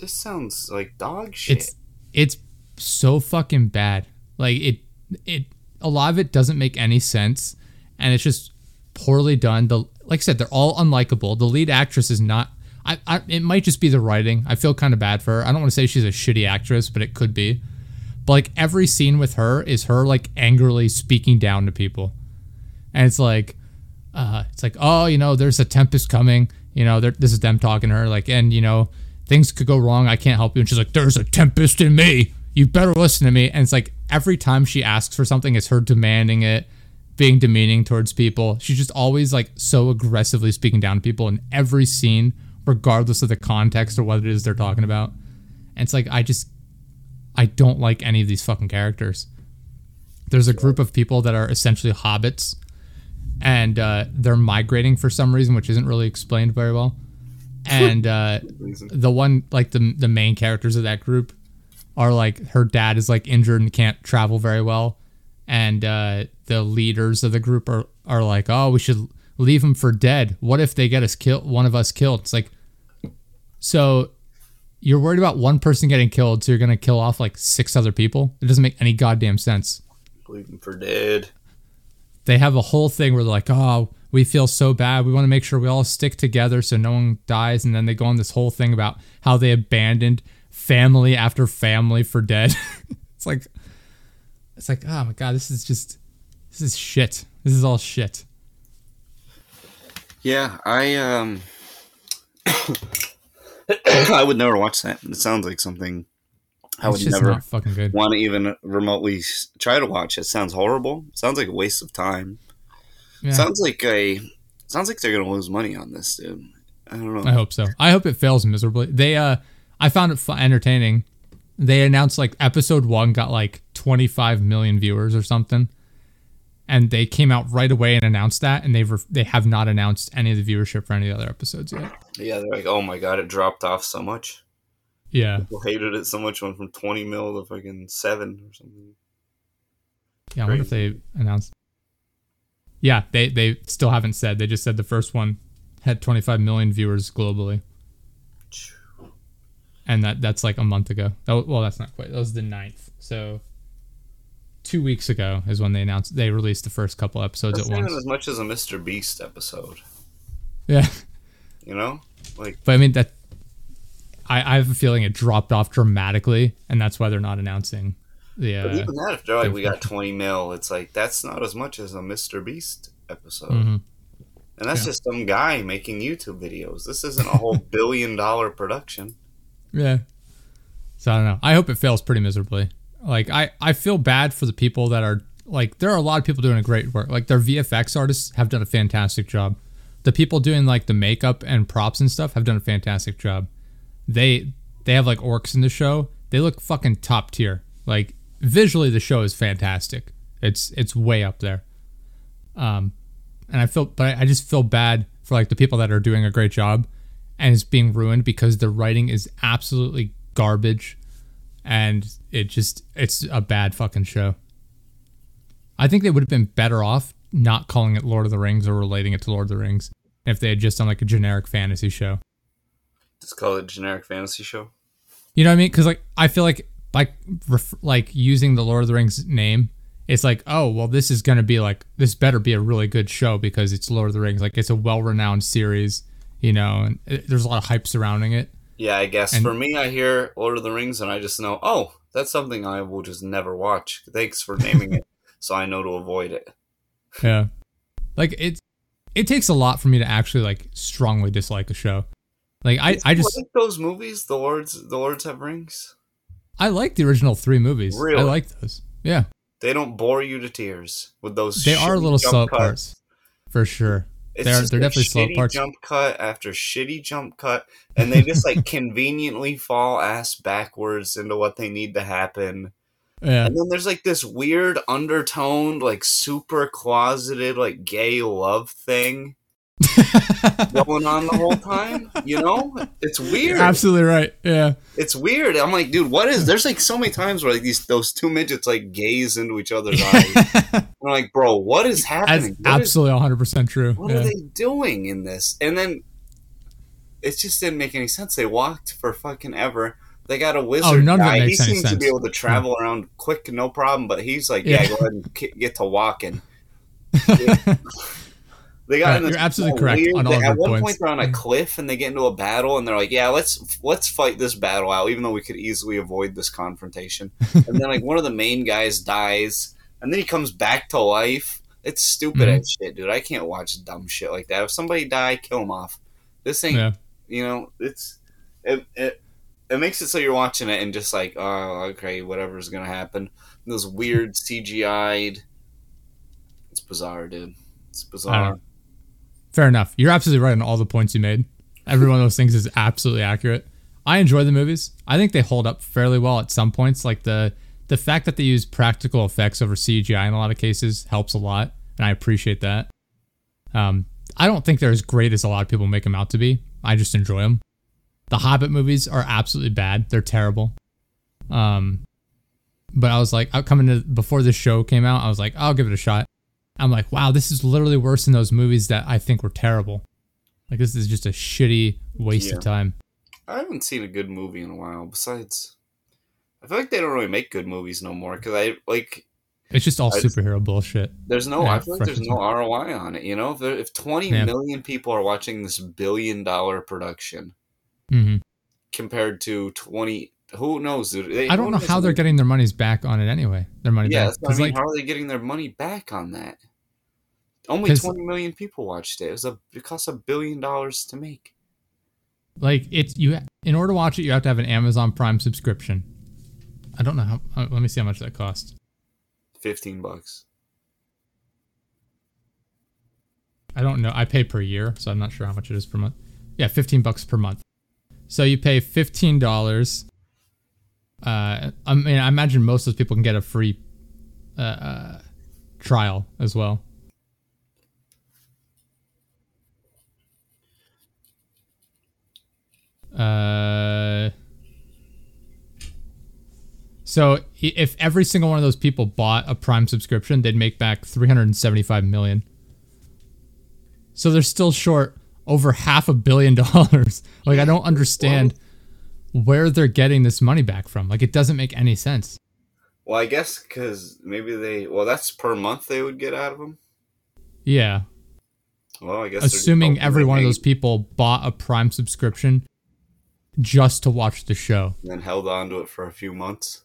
S2: This sounds like dog shit.
S1: It's it's so fucking bad. Like it it a lot of it doesn't make any sense and it's just poorly done. The like I said, they're all unlikable. The lead actress is not I, I it might just be the writing. I feel kind of bad for her. I don't want to say she's a shitty actress, but it could be. But like every scene with her is her like angrily speaking down to people. And it's like uh it's like, "Oh, you know, there's a tempest coming." You know, this is them talking to her like, "And, you know, things could go wrong. I can't help you." And she's like, "There's a tempest in me. You better listen to me." And it's like every time she asks for something, it's her demanding it, being demeaning towards people. She's just always like so aggressively speaking down to people in every scene, regardless of the context or what it is they're talking about. And it's like I just I don't like any of these fucking characters. There's a group of people that are essentially hobbits and uh, they're migrating for some reason, which isn't really explained very well. And uh, the one, like the the main characters of that group, are like her dad is like injured and can't travel very well, and uh, the leaders of the group are are like, oh, we should leave him for dead. What if they get us killed? One of us killed. It's like, so you're worried about one person getting killed, so you're gonna kill off like six other people. It doesn't make any goddamn sense
S2: Leave him for dead.
S1: they have a whole thing where they're like, oh, we feel so bad. We want to make sure we all stick together so no one dies. And then they go on this whole thing about how they abandoned family after family for dead. it's like, it's like, oh my God, this is just, this is shit. This is all shit.
S2: Yeah, I um, I would never watch that. It sounds like something I would never
S1: fucking good.
S2: want to even remotely try to watch. It sounds horrible. sounds like a waste of time.
S1: Yeah,
S2: Sounds like a sounds like they're gonna lose money on this, dude. I don't know.
S1: I hope so. I hope it fails miserably. They, uh, I found it fun, entertaining. They announced like episode one got like 25 million viewers or something. And they came out right away and announced that, and they've re- they have not announced any of the viewership for any of the other episodes yet.
S2: Yeah, they're like, oh my god, it dropped off so much.
S1: Yeah,
S2: People hated it so much. Went from twenty mil to fucking seven or something.
S1: yeah. I wonder if they announced. Yeah, they they still haven't said. They just said the first one had 25 million viewers globally, and that that's like a month ago. Oh, well, that's not quite. That was the 9th. So two weeks ago is when they announced they released the first couple episodes
S2: That's
S1: at once.
S2: as much as a Mr. Beast episode.
S1: Yeah,
S2: You know, like
S1: but I mean that. I, I have a feeling it dropped off dramatically, and that's why they're not announcing the.
S2: But even that, if they're like, we got 20 mil, it's like, that's not as much as a Mr. Beast episode.
S1: mhm.
S2: And that's
S1: Yeah.
S2: just some guy making YouTube videos. This isn't a whole billion dollar production.
S1: Yeah. So I don't know. I hope it fails pretty miserably. Like I, I feel bad for the people that are like there are a lot of people doing a great work. Like their VFX artists have done a fantastic job. The people doing like the makeup and props and stuff have done a fantastic job. They they have like orcs in the show. They look fucking top tier. Like visually the show is fantastic. It's it's way up there. Um and I feel but I, I just feel bad for like the people that are doing a great job and it's being ruined because the writing is absolutely garbage and it just it's a bad fucking show. I think they would have been better off not calling it Lord of the Rings or relating it to Lord of the Rings if they had just done like a generic fantasy show.
S2: Just call it a generic fantasy show.
S1: You know what I mean? Because like I feel like by ref- like using the Lord of the Rings name, it's like oh well this is gonna be like this better be a really good show because it's Lord of the Rings. Like it's a well renowned series, you know, and it, there's a lot of hype surrounding it.
S2: Yeah, I guess
S1: And-
S2: for me, I hear Lord of the Rings and I just know, oh, that's something I will just never watch. Thanks for naming it, so I know to avoid it.
S1: Yeah. Like it it takes a lot for me to actually like strongly dislike a show. Like I, I just
S2: like those movies, the Lords, the Lords have rings.
S1: I like the original three movies. I like those. Yeah.
S2: They don't bore you to tears with those.
S1: They are a little slow
S2: cuts.
S1: parts. For sure.
S2: It's
S1: They're- they're definitely slow
S2: shitty
S1: parts.
S2: Jump cut after shitty jump cut, and they just like conveniently fall ass backwards into what they need to happen.
S1: Yeah.
S2: And then there's like this weird undertoned, like super closeted, like gay love thing going on the whole time. You know, it's weird.
S1: Absolutely right. Yeah.
S2: It's weird. I'm like, dude, what is? There's like so many times where like these those two midgets like gaze into each other's eyes. I'm like, bro, what is
S1: That's
S2: happening?
S1: Absolutely 100% true.
S2: what
S1: Yeah.
S2: are they doing in this? And then it just didn't make any sense. They walked for fucking ever. They got a oh, wizard
S1: Oh, of it
S2: guy. He seems to be able to travel around quick, no problem. But he's like, yeah,
S1: Yeah.
S2: go ahead and get to walking. They got
S1: Right,
S2: in this
S1: you're absolutely correct on all
S2: they- At one
S1: points.
S2: point, they're on a cliff and they get into a battle, and they're like, "Yeah, let's let's fight this battle out, even though we could easily avoid this confrontation." and then like one of the main guys dies, and then he comes back to life. It's stupid
S1: Mhm.
S2: as shit, dude. I can't watch dumb shit like that. If somebody die, kill him off. This ain't,
S1: yeah.
S2: you know, it's it it it makes it so you're watching it and just like, oh, okay, whatever's gonna happen. Those weird CGI'd. It's bizarre, dude. It's bizarre.
S1: Fair enough. You're absolutely right on all the points you made. Every one of those things is absolutely accurate. I enjoy the movies. I think they hold up fairly well at some points. Like the the fact that they use practical effects over CGI in a lot of cases helps a lot, and I appreciate that. Um, I don't think they're as great as a lot of people make them out to be. I just enjoy them. The Hobbit movies are absolutely bad. They're terrible. Um, but I was like, out coming to before this show came out, I was like, I'll give it a shot. I'm like, wow, this is literally worse than those movies that I think were terrible. Like this is just a shitty waste
S2: Yeah.
S1: of time.
S2: I haven't seen a good movie in a while. Besides, I feel like they don't really make good movies no more. Because I like,
S1: It's just all
S2: I
S1: superhero bullshit.
S2: there's no.
S1: Yeah,
S2: I feel like there's no ROI on it. You know, if, there, if twenty
S1: Yeah.
S2: million people are watching this billion dollar production
S1: mm-hmm.
S2: compared to twenty, who knows? They-
S1: I don't know how they're getting their money's back on it anyway. Their money
S2: Yeah,
S1: back
S2: that's what I mean.
S1: like
S2: how are they getting their money back on that? Only twenty million people watched it. It was a it cost a billion dollars to make.
S1: like it's you in order to watch it, you have to have an Amazon Prime subscription. I don't know how. uh, Let me see how much that costs.
S2: Fifteen bucks.
S1: I don't know. I pay per year, so I'm not sure how much it is per month. Yeah, 15 bucks per month. So you pay $15. Uh, I mean, I imagine most of those people can get a free uh, uh, trial as well. Uh, so if every single one of those people bought a Prime subscription, they'd make back 375 million. So they're still short over half a billion dollars. Like I don't understand where they're getting this money back from. Like it doesn't make any sense.
S2: Well, I guess because maybe they. Well, that's per month they would get out of them.
S1: Yeah,
S2: Well, I guess
S1: assuming every one of those people bought a Prime subscription just to watch the show.
S2: and then held on to it for a few months.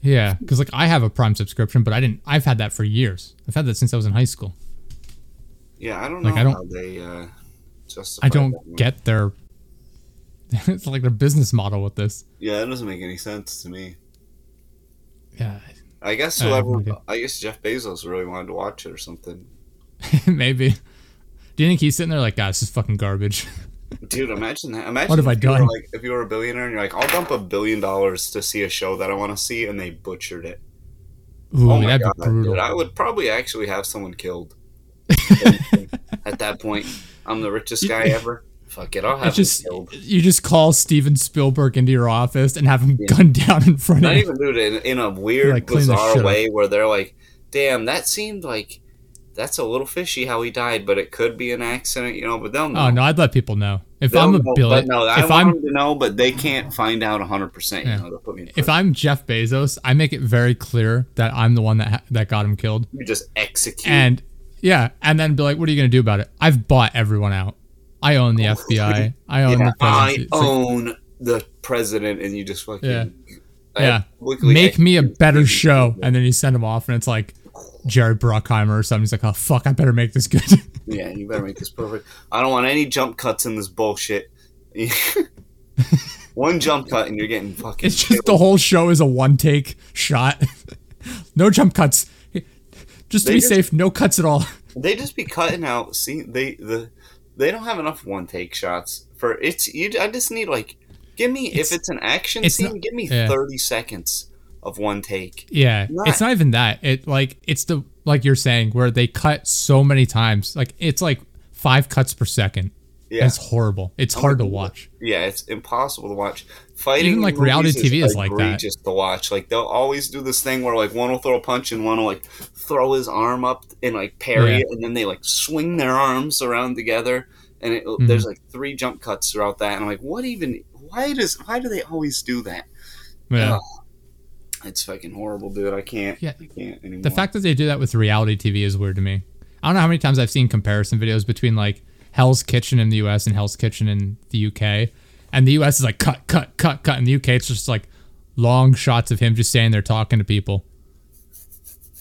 S1: Yeah, because like I have a Prime subscription, but I didn't. I've had that for years. I've had that since I was in high school.
S2: Yeah, I don't know
S1: I don't-
S2: how they uh, justify.
S1: I don't get their it's like their business model with this.
S2: Yeah, that doesn't make any sense to me.
S1: Yeah,
S2: I guess whoever. I guess Jeff Bezos really wanted to watch it or something.
S1: maybe. Do you think he's sitting there like, God, this is fucking garbage?
S2: Dude, imagine that. Imagine
S1: What have I
S2: if you were,
S1: done?
S2: like if you were a billionaire and you're like, I'll dump a billion dollars to see a show that I want to see, and they butchered it.
S1: Ooh,
S2: oh my
S1: that'd
S2: god,
S1: be brutal.
S2: dude! I would probably actually have someone killed. At that point, I'm the richest guy ever. Fuck it, I'll have
S1: just
S2: him killed.
S1: you just call Steven Spielberg into your office and have him
S2: Yeah.
S1: gunned down in front
S2: Not
S1: of you.
S2: even do it in, in a weird,
S1: Like,
S2: bizarre way where they're like, "Damn, that seemed like that's a little fishy how he died, but it could be an accident," you know. But they'll oh, know.
S1: Oh no, I'd let people know. If
S2: They'll
S1: I'm a
S2: know, but no, I
S1: if
S2: want
S1: I'm
S2: them to know, but they can't find out 100. percent You know, they'll put me in
S1: if. I'm Jeff Bezos, I make it very clear that I'm the one that ha- that got him killed.
S2: you just execute.
S1: And yeah, and then be like, "What are you gonna do about it?" I've bought everyone out. I own the oh, FBI. I own
S2: Oh, yeah,
S1: the
S2: I.
S1: It's like,
S2: own the president, and you just fucking
S1: Yeah. Yeah, make me a better show, and then you send him off, and it's like Jared Bruckheimer or something. He's like, "Oh fuck, I better make this good."
S2: Yeah, you better make this perfect. I don't want any jump cuts in this bullshit. One jump cut and you're getting fucking.
S1: it's just the whole show is a one take shot. no jump cuts. Just to
S2: They
S1: be
S2: just-
S1: safe, no cuts at all.
S2: They just be cutting out. See, they the they don't have enough one take shots for it's. You, I just need like, give me
S1: It's-
S2: if it's an action scene,
S1: not-
S2: give me
S1: yeah.
S2: thirty seconds of one take.
S1: Yeah,
S2: Not-
S1: it's not even that. It like it's the like you're saying where they cut so many times. Like it's like five cuts per second.
S2: Yeah,
S1: It's horrible. It's hard to watch.
S2: yeah, it's impossible to watch. Fighting
S1: Even, like, reality TV is like that.
S2: Just to watch. Like they'll always do this thing where like one will throw a punch and one will like throw his arm up and like parry
S1: Yeah.
S2: it, and then they like swing their arms around together, and it,
S1: Mm-hmm.
S2: there's like three jump cuts throughout that. And I'm like, what even? Why does? Why do they always do that?
S1: Yeah.
S2: It's fucking horrible, dude. I can't.
S1: Yeah.
S2: I can't anymore.
S1: The fact that they do that with reality TV is weird to me. I don't know how many times I've seen comparison videos between like Hell's Kitchen in the US and Hell's Kitchen in the UK. And the US is like cut, cut, cut, cut. In the UK, it's just like long shots of him just standing there talking to people.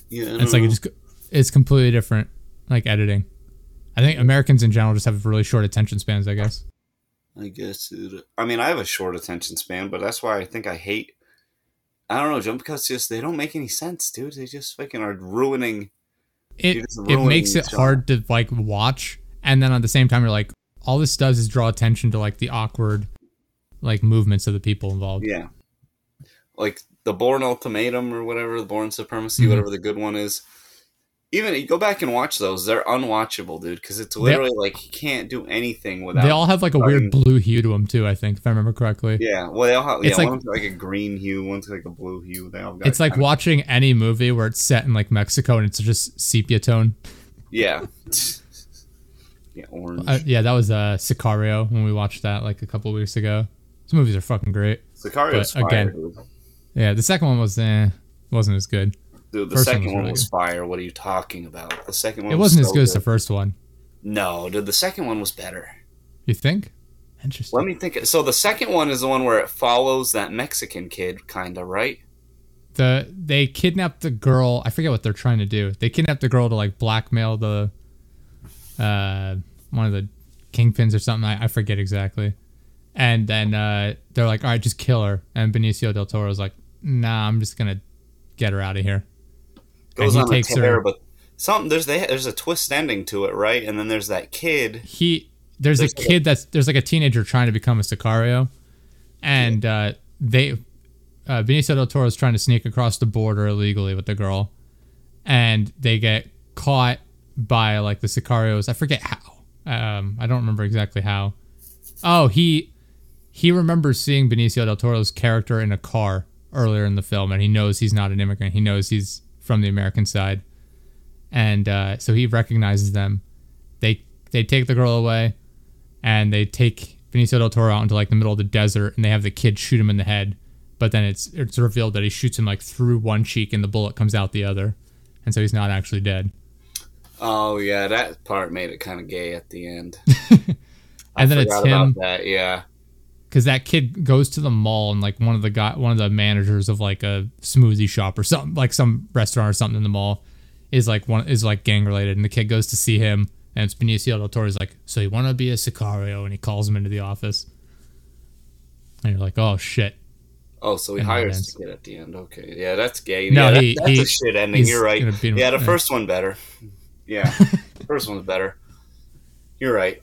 S2: yeah,
S1: it's like it just it's completely different, like editing. I think Americans in general just have really short attention spans. I guess.
S2: I guess. Dude. I mean, I have a short attention span, but that's why I think I hate. I don't know. Jump cuts just they don't make any sense, dude. They just fucking are ruining.
S1: It it makes it hard to like watch, and then at the same time, you're like, all this does is draw attention to like the awkward, like movements of the people involved.
S2: Yeah, like the Bourne Ultimatum or whatever, the Bourne Supremacy,
S1: Mhm.
S2: whatever the good one is. Even you go back and watch those; they're unwatchable, dude. Because it's literally like you can't do anything without.
S1: They all have like a
S2: starting-
S1: weird blue hue to them too. I think, if I remember correctly.
S2: Yeah, well, they all have.
S1: It's
S2: yeah,
S1: like-
S2: one's like a green hue, one's like a blue hue. They all got.
S1: It's like watching any movie where it's set in like Mexico and it's just sepia tone.
S2: yeah, yeah, orange.
S1: Uh, yeah, that was uh, Sicario when we watched that like a couple weeks ago. Those movies are fucking great.
S2: Fire,
S1: again. Yeah, the second one was eh, wasn't as good.
S2: Dude, the
S1: First one
S2: second
S1: was
S2: one was fire. What are you talking about? The second one
S1: It
S2: was
S1: wasn't as
S2: so
S1: good as the first one.
S2: No, dude, the second one was better.
S1: You think? Interesting.
S2: Let me think. So the second one is the one where it follows that Mexican kid, kind of, right?
S1: the they kidnapped the girl. I forget what they're trying to do. They kidnapped the girl to like blackmail the uh one of the kingpins or something. I, I forget exactly. And then uh, they're like, "All right, just kill her." And Benicio del Toro's like, "Nah, I'm just gonna get her out of here."
S2: Goes on a tear,
S1: her-
S2: but something there's they, there's a twist ending to it, right? And then there's that kid.
S1: he there's,
S2: There's
S1: a
S2: like a-
S1: kid that's there's like a teenager trying to become a sicario. And uh they uh Benicio del Toro is trying to sneak across the border illegally with the girl. And they get caught by like the sicarios. I forget how. Um I don't remember exactly how. Oh he he remembers seeing Benicio del Toro's character in a car earlier in the film and he knows he's not an immigrant. He knows he's from the American side. And uh, so he recognizes them. They they take the girl away and they take Benicio del Toro out into like the middle of the desert and they have the kid shoot him in the head. But then it's it's revealed that he shoots him like through one cheek and the bullet comes out the other. And so he's not actually dead.
S2: Oh yeah, that part made it kind of gay at the end. I
S1: and then it's him
S2: about that. Yeah,
S1: because that kid goes to the mall and like one of the guy one of the managers of like a smoothie shop or something like some restaurant or something in the mall is like one is like gang related and the kid goes to see him and it's Benicio del Toro's like so you want to be a sicario and he calls him into the office and you're like, oh shit.
S2: Oh, so he
S1: And
S2: hires the kid at the end. Okay, yeah, that's gay.
S1: No,
S2: yeah, that- that's
S1: he-
S2: a shit ending. You're right.
S1: gonna beat him-
S2: Yeah, the first one better. Yeah, the first one's better. You're right.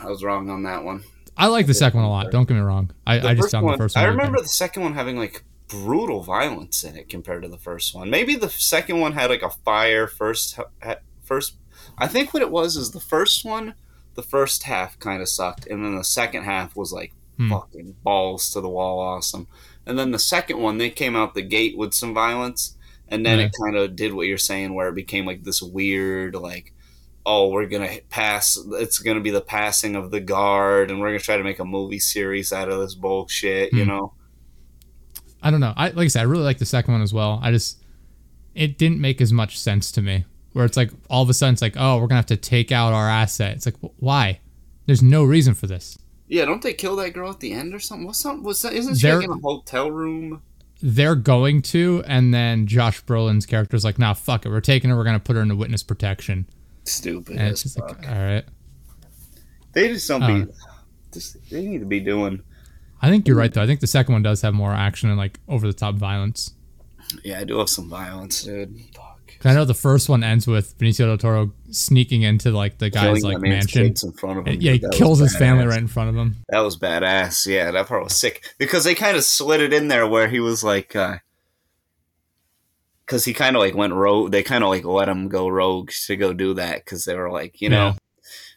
S2: I was wrong on that one.
S1: I like the second one a lot. Don't get me wrong. I, I just found
S2: one,
S1: the first one.
S2: I remember the second one having like brutal violence in it compared to the first one. Maybe the second one had like a fire first. First, I think what it was is the first one, the first half kind of sucked, and then the second half was like
S1: Hmm.
S2: fucking balls to the wall, awesome. And then the second one, they came out the gate with some violence, and then it kind of did what you're saying, where it became like this weird, like, oh, we're gonna pass. It's gonna be the passing of the guard, and we're gonna try to make a movie series out of this bullshit. You
S1: Hmm.
S2: know?
S1: I don't know. I like I said, I really like the second one as well. I just it didn't make as much sense to me. Where it's like all of a sudden it's like, oh, we're gonna have to take out our asset. It's like, why? There's no reason for this.
S2: Yeah. Don't they kill that girl at the end or something? What's something? What's that? Isn't she
S1: They're-
S2: like in a hotel room?
S1: They're going to, and then Josh Brolin's character's like, nah, fuck it. We're taking her. We're gonna put her into witness protection.
S2: Stupid
S1: And
S2: as
S1: it's just
S2: fuck.
S1: like, all right.
S2: they just don't
S1: Uh,
S2: be. Just, they need to be doing.
S1: I think you're right though. I think the second one does have more action and like over the top violence.
S2: Yeah, I do have some violence, dude. Fuck.
S1: 'Cause I know the first one ends with Benicio del Toro sneaking into like the guy's
S2: Killing
S1: like
S2: that
S1: mansion.
S2: kids in front of him.
S1: And, yeah, he kills his family right in front of him.
S2: That was badass. Yeah, that part was sick because they kind of slid it in there where he was like, because he kind of like went rogue. They kind of like let him go rogue to go do that because they were like, you know,
S1: Yeah.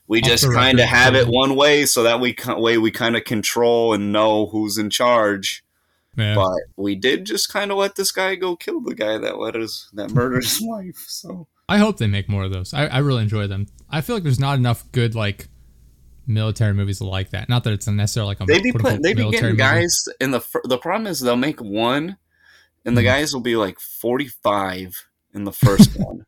S2: we
S1: Off
S2: just kind of have it one way so that we way we kind of control and know who's in charge.
S1: Yeah.
S2: But we did just kind of let this guy go kill the guy that let us that murdered his wife. So
S1: I hope they make more of those. I, I really enjoy them. I feel like there's not enough good like military movies like that. Not that it's necessarily like a
S2: they be put, they be getting
S1: movie.
S2: guys in the the problem is they'll make one and the
S1: Mhm.
S2: guys will be like 45 in the first one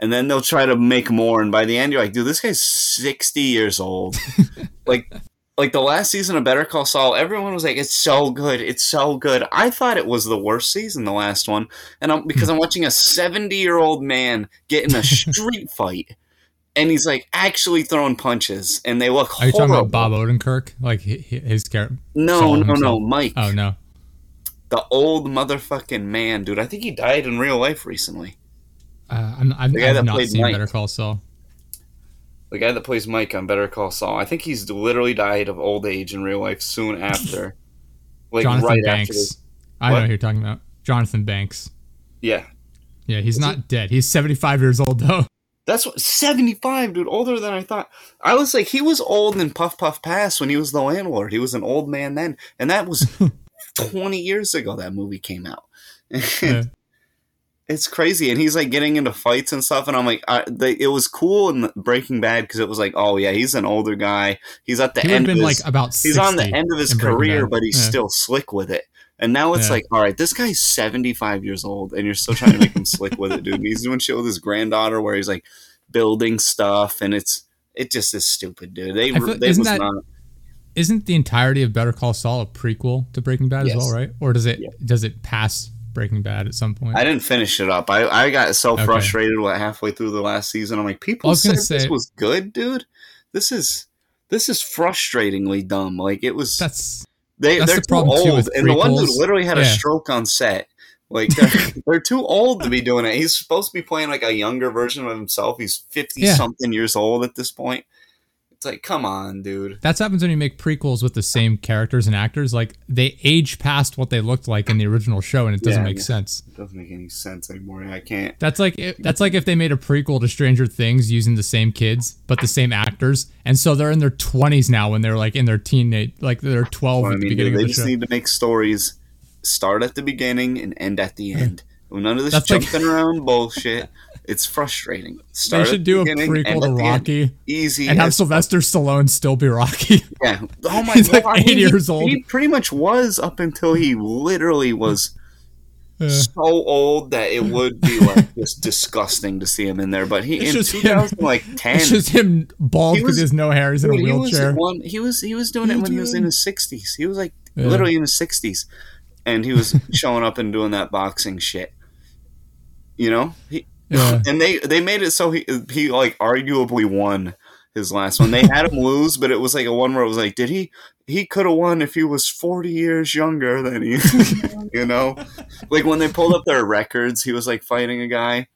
S2: and then they'll try to make more and by the end you're like dude this guy's 60 years old like like the last season of Better Call Saul everyone was like it's so good it's so good I thought it was the worst season the last one and I'm because I'm watching a 70 year old man get in a street fight and he's like actually throwing punches and they look
S1: Are you talking
S2: horrible.
S1: about Bob Odenkirk? Like hi- hi- his character?
S2: No,
S1: Saul
S2: no, no. Mike.
S1: Oh no.
S2: The old motherfucking man, dude. I think he died in real life recently.
S1: Uh, I'm, I've,
S2: The guy
S1: I've
S2: that
S1: not seen
S2: Mike.
S1: Better Call Saul.
S2: The guy that plays Mike on Better Call Saul. I think he's literally died of old age in real life soon after. Like
S1: Jonathan
S2: right
S1: Banks.
S2: after.
S1: I know who you're talking about. Jonathan Banks.
S2: Yeah.
S1: Yeah, he's
S2: Is
S1: not dead. He's 75 years old though.
S2: That's what 75, dude, older than I thought. I was like, he was old in Puff Puff Pass when he was the landlord. He was an old man then. And that was 20 years ago that movie came out.
S1: Yeah.
S2: it's crazy and he's like getting into fights and stuff and i'm like I, they, it was cool in breaking bad because it was like oh yeah he's an older guy he's at the
S1: He
S2: end
S1: been
S2: of
S1: like
S2: his,
S1: about.
S2: he's on the end of his career
S1: Bad.
S2: but he's
S1: Yeah.
S2: still slick with it and now it's
S1: Yeah.
S2: like all right this guy's 75 years old and you're still trying to make him slick with it dude he's doing shit with his granddaughter where he's like building stuff and it's it just is stupid dude they,
S1: feel-
S2: they was
S1: that-
S2: not
S1: Isn't the entirety of Better Call Saul a prequel to Breaking Bad
S2: Yes.
S1: as well, right? Or does it
S2: Yeah.
S1: does it pass Breaking Bad at some point?
S2: I didn't finish it up. I, I got so
S1: Okay.
S2: frustrated with halfway through the last season. I'm like, people
S1: I
S2: said
S1: gonna
S2: this was good, dude. This is this is frustratingly dumb. Like it was.
S1: That's
S2: they
S1: that's
S2: they're
S1: the problem,
S2: too
S1: too,
S2: old,
S1: with
S2: and the one dude literally had a stroke on set. Like they're, they're too old to be doing it. He's supposed to be playing like a younger version of himself. He's fifty
S1: Yeah.
S2: something years old at this point. It's like, come on, dude.
S1: that's happens when you make prequels with the same characters and actors. Like they age past what they looked like in the original show, and it doesn't
S2: Yeah,
S1: make
S2: yeah.
S1: sense.
S2: It doesn't make any sense anymore. I can't.
S1: That's like that's like if they made a prequel to Stranger Things using the same kids but the same actors, and so they're in their twenties now when they're like in their teenage, like they're twelve
S2: Well, I
S1: at the beginning
S2: dude, they
S1: of the
S2: just
S1: show.
S2: need to make stories start at the beginning and end at the end. None of this
S1: That's like-
S2: jumping around bullshit. It's frustrating.
S1: They should do a prequel to
S2: at the end.
S1: Rocky
S2: Easy.
S1: and have Sylvester Stallone still be Rocky.
S2: yeah. Oh my
S1: He's
S2: god.
S1: like
S2: he-
S1: 80 years old.
S2: He pretty much was up until he literally was so old that it would be like just disgusting to see him in there. But he
S1: It's
S2: in
S1: just him.
S2: like ten.
S1: It's just him bald because he has no hair. He's in a
S2: Dude, he was
S1: wheelchair.
S2: one. He was he was doing it
S1: He's
S2: when he was in his sixties. He was like
S1: Yeah.
S2: literally in his sixties, and he was showing up and doing that boxing shit. You know, he,
S1: Yeah.
S2: and they they made it so he he like arguably won his last one. They had him lose, but it was like a one where it was like, did he? he could have won if he was 40 years younger than he, you know? Like when they pulled up their records, he was like fighting a guy.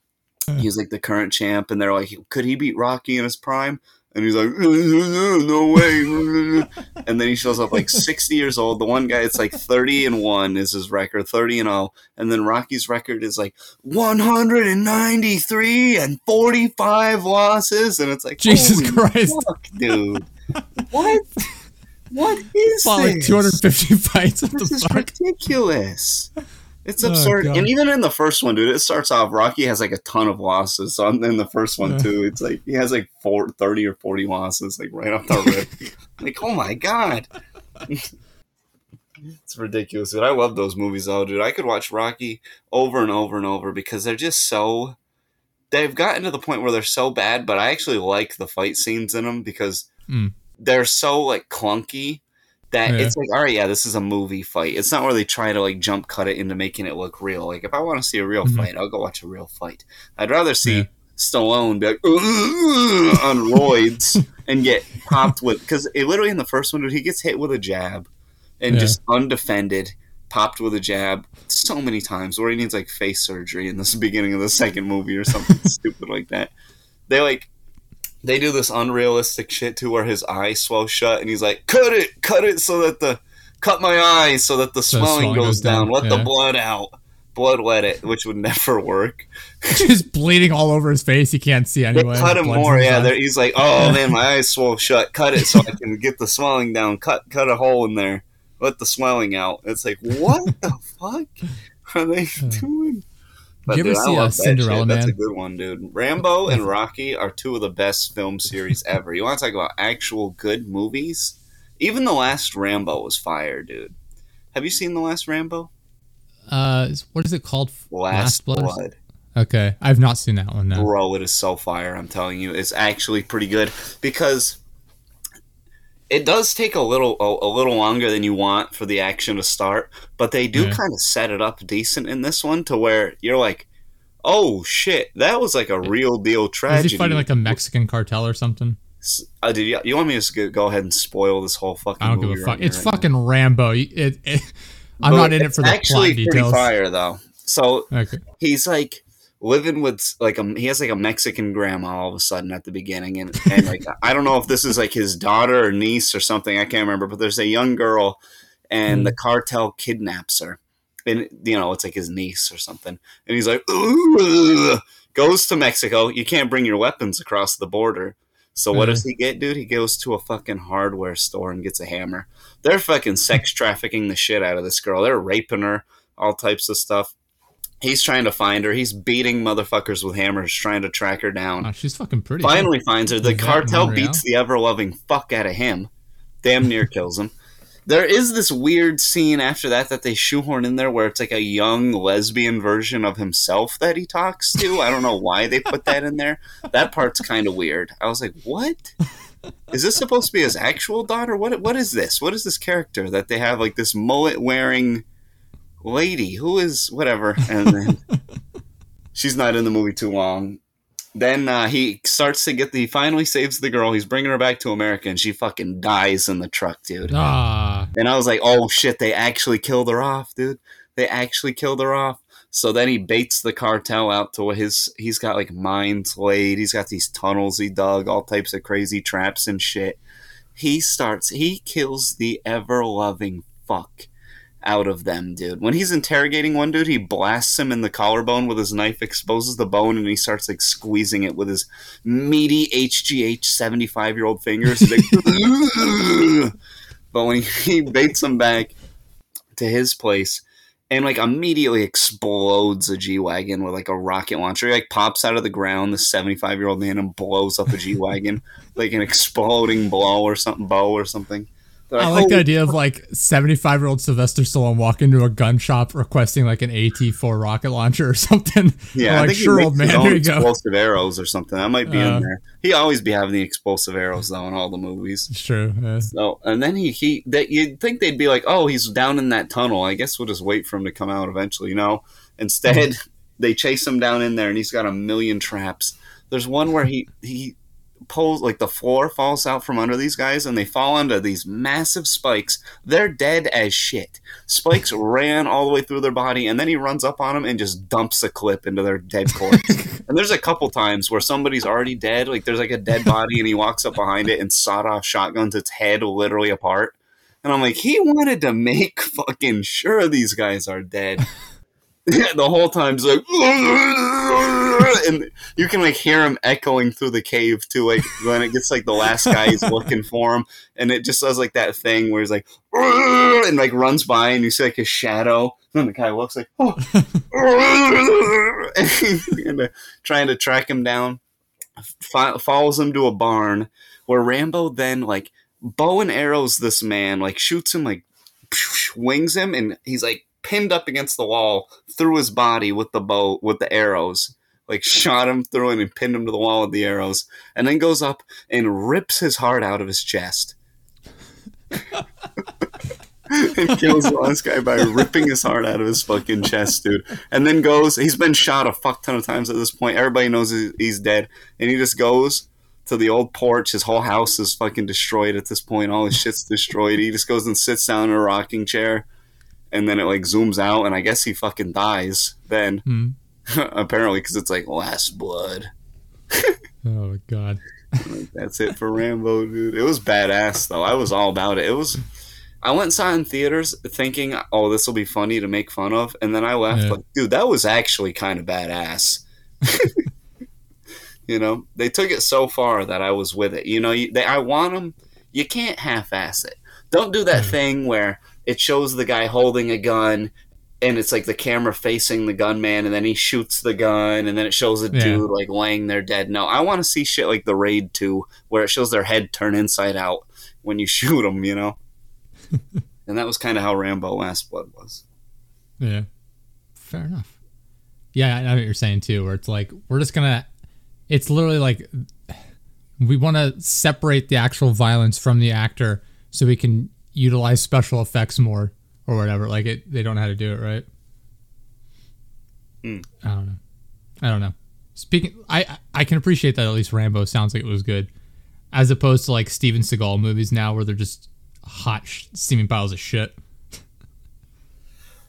S2: He was like the current champ, and they're like, could he beat Rocky in his prime? And he's like, no way. And then he shows up like 60 years old. The one guy, it's like 30 and 1 is his record, 30 and 0. And then Rocky's record is like 193 and 45 losses. And it's like,
S1: Jesus Christ.
S2: Fuck, dude. what? What is
S1: Fought
S2: this?
S1: like 250 fights.
S2: This
S1: the
S2: is
S1: fuck?
S2: ridiculous. It's
S1: Oh,
S2: absurd.
S1: God.
S2: and even in the first one, dude, it starts off Rocky has like a ton of losses. So in the first one
S1: Yeah.
S2: too, it's like he has like four, 30 or 40 losses, like right off the rip. like, oh my god. it's ridiculous, dude. I love those movies though, dude. I could watch Rocky over and over and over because they're just so they've gotten to the point where they're so bad, but I actually like the fight scenes in them because
S1: Mm.
S2: they're so like clunky that
S1: Yeah.
S2: it's like, all right, yeah, this is a movie fight. It's not where they try to like jump cut it into making it look real. Like if I want to see a real
S1: Mhm.
S2: fight, I'll go watch a real fight. I'd rather see
S1: Yeah.
S2: Stallone be like on roids and get popped with because literally in the first one, he gets hit with a jab and
S1: Yeah.
S2: just undefended, popped with a jab so many times where he needs like face surgery in this beginning of the second movie or something stupid like that. They like they do this unrealistic shit too where his eye swells shut and he's like, Cut it, cut it so that the cut my eyes so that the
S1: So
S2: swelling,
S1: swelling
S2: goes, down.
S1: down,
S2: Let the blood out. Blood let it, which would never work.
S1: Just bleeding all over his face. He can't see
S2: They
S1: anyway.
S2: cut him more, yeah. He's like, Oh man, my eyes swell shut. Cut it so I can get the swelling down. Cut cut a hole in there. Let the swelling out. It's like, what the fuck are they uh. doing?
S1: Did you ever
S2: I
S1: see, uh,
S2: that
S1: Cinderella
S2: shit. That's a good one, dude. Rambo and Rocky are two of the best film series ever. You want to talk about actual good movies? Even the last Rambo was fire, dude. Have you seen the last Rambo?
S1: Uh, what is it called?
S2: Last,
S1: Blood
S2: Blood.
S1: Okay, I've not seen that one.
S2: Bro, it is so fire. I'm telling you, it's actually pretty good because it does take a little a, a little longer than you want for the action to start, but they do
S1: Yeah.
S2: kind of set it up decent in this one to where you're like, "Oh shit, that was like a real deal
S1: Is
S2: tragedy."
S1: he fighting like a Mexican cartel or something?
S2: Uh, did you, you want me to go- ahead and spoil this whole fucking?
S1: I don't give a fuck. it's
S2: right now?
S1: fucking Rambo. You- It, it, I'm
S2: But
S1: not in it for the
S2: actually
S1: plot
S2: pretty
S1: details.
S2: fire though. So
S1: Okay.
S2: he's like living with like a he has like a Mexican grandma all of a sudden at the beginning and, and like I don't know if this is like his daughter or niece or something I can't remember but there's a young girl and the hmm. cartel kidnaps her and you know it's like his niece or something and he's like goes to Mexico you can't bring your weapons across the border so what does hmm. he get dude? He goes to a fucking hardware store and gets a hammer. They're fucking sex trafficking the shit out of this girl they're raping her all types of stuff He's trying to find her. He's beating motherfuckers with hammers, trying to track her down.
S1: Oh, she's fucking pretty.
S2: Finally finds her. The cartel beats the ever loving fuck out of him. Damn near kills him. There is this weird scene after that that they shoehorn in there where it's like a young lesbian version of himself that he talks to. I don't know why they put that in there. That part's kind of weird. I was like, what? Is this supposed to be his actual daughter? What what is this? What is this character that they have like this mullet wearing lady who is whatever and then she's not in the movie too long. Then uh, he starts to get the he finally saves the girl. He's bringing her back to america and she fucking dies in the truck dude.
S1: Ah,
S2: and i was like oh shit they actually killed her off dude. They actually killed her off. So then he baits the cartel out to his he's got like mines laid. He's got these tunnels he dug all types of crazy traps and shit. He starts he kills the ever loving fuck out of them, dude. When he's interrogating one dude, he blasts him in the collarbone with his knife, exposes the bone, and he starts like squeezing it with his meaty HGH seventy five year old fingers. Like, but when he, he baits him back to his place and like immediately explodes a G wagon with like a rocket launcher, he like pops out of the ground, the seventy five year old man, and blows up a G wagon like an exploding blow or something, bow or something. They're
S1: I like the idea of like 75 year old Sylvester Stallone walk into a gun shop requesting like an AT4 rocket launcher or something.
S2: Yeah,
S1: They're
S2: I
S1: like,
S2: think
S1: sure,
S2: he
S1: old man, you go.
S2: explosive arrows or something. That might be
S1: Uh.
S2: in there. He always be having the explosive arrows though in all the movies.
S1: It's true. yeah.
S2: So, and then he he that you'd think they'd be like, oh, he's down in that tunnel. I guess we'll just wait for him to come out eventually. You know, instead
S1: Mm-hmm.
S2: they chase him down in there, and he's got a million traps. There's one where he he pulls like the floor falls out from under these guys and they fall onto these massive spikes. They're dead as shit. Spikes ran all the way through their body and then he runs up on them and just dumps a clip into their dead corpse. and there's a couple times where somebody's already dead, like there's like a dead body and he walks up behind it and sawed off shotguns its head literally apart. And I'm like, he wanted to make fucking sure these guys are dead. The whole time he's like and you can like hear him echoing through the cave too like when it gets like the last guy he's looking for him and it just does like that thing where he's like and like runs by and you see like his shadow and the guy looks like oh. And, uh, trying to track him down Fo- follows him to a barn where rambo then like bow and arrows this man like shoots him like wings him and he's like pinned up against the wall through his body with the bow with the arrows. Like shot him through it and pinned him to the wall with the arrows. And then goes up and rips his heart out of his chest. And kills the last guy by ripping his heart out of his fucking chest dude. And then goes he's been shot a fuck ton of times at this point. Everybody knows he's dead. And he just goes to the old porch. His whole house is fucking destroyed at this point. All his shit's destroyed. He just goes and sits down in a rocking chair and then it like zooms out, and I guess he fucking dies then.
S1: Hmm.
S2: Apparently, because it's like last blood.
S1: oh my god.
S2: like, that's it for Rambo, dude. It was badass though. I was all about it. It was. I went and saw it in theaters thinking, "Oh, this will be funny to make fun of," and then I left
S1: Yeah.
S2: like, "Dude, that was actually kind of badass." you know, they took it so far that I was with it. You know, you, they, I want them. You can't half-ass it. Don't do that thing where it shows the guy holding a gun and it's like the camera facing the gunman and then he shoots the gun and then it shows a
S1: Yeah.
S2: dude like laying there dead. No, I want to see shit like the Raid 2 where it shows their head turn inside out when you shoot them, you know? and that was kind of how Rambo Last Blood was.
S1: Yeah. Fair enough. Yeah, I know what you're saying too, where it's like we're just gonna it's literally like we wanna separate the actual violence from the actor so we can utilize special effects more or whatever. Like it they don't know how to do it, right?
S2: Hmm.
S1: I don't know. I don't know. Speaking I I can appreciate that at least Rambo sounds like it was good. As opposed to like Steven Seagal movies now where they're just hot sh- steaming piles of shit.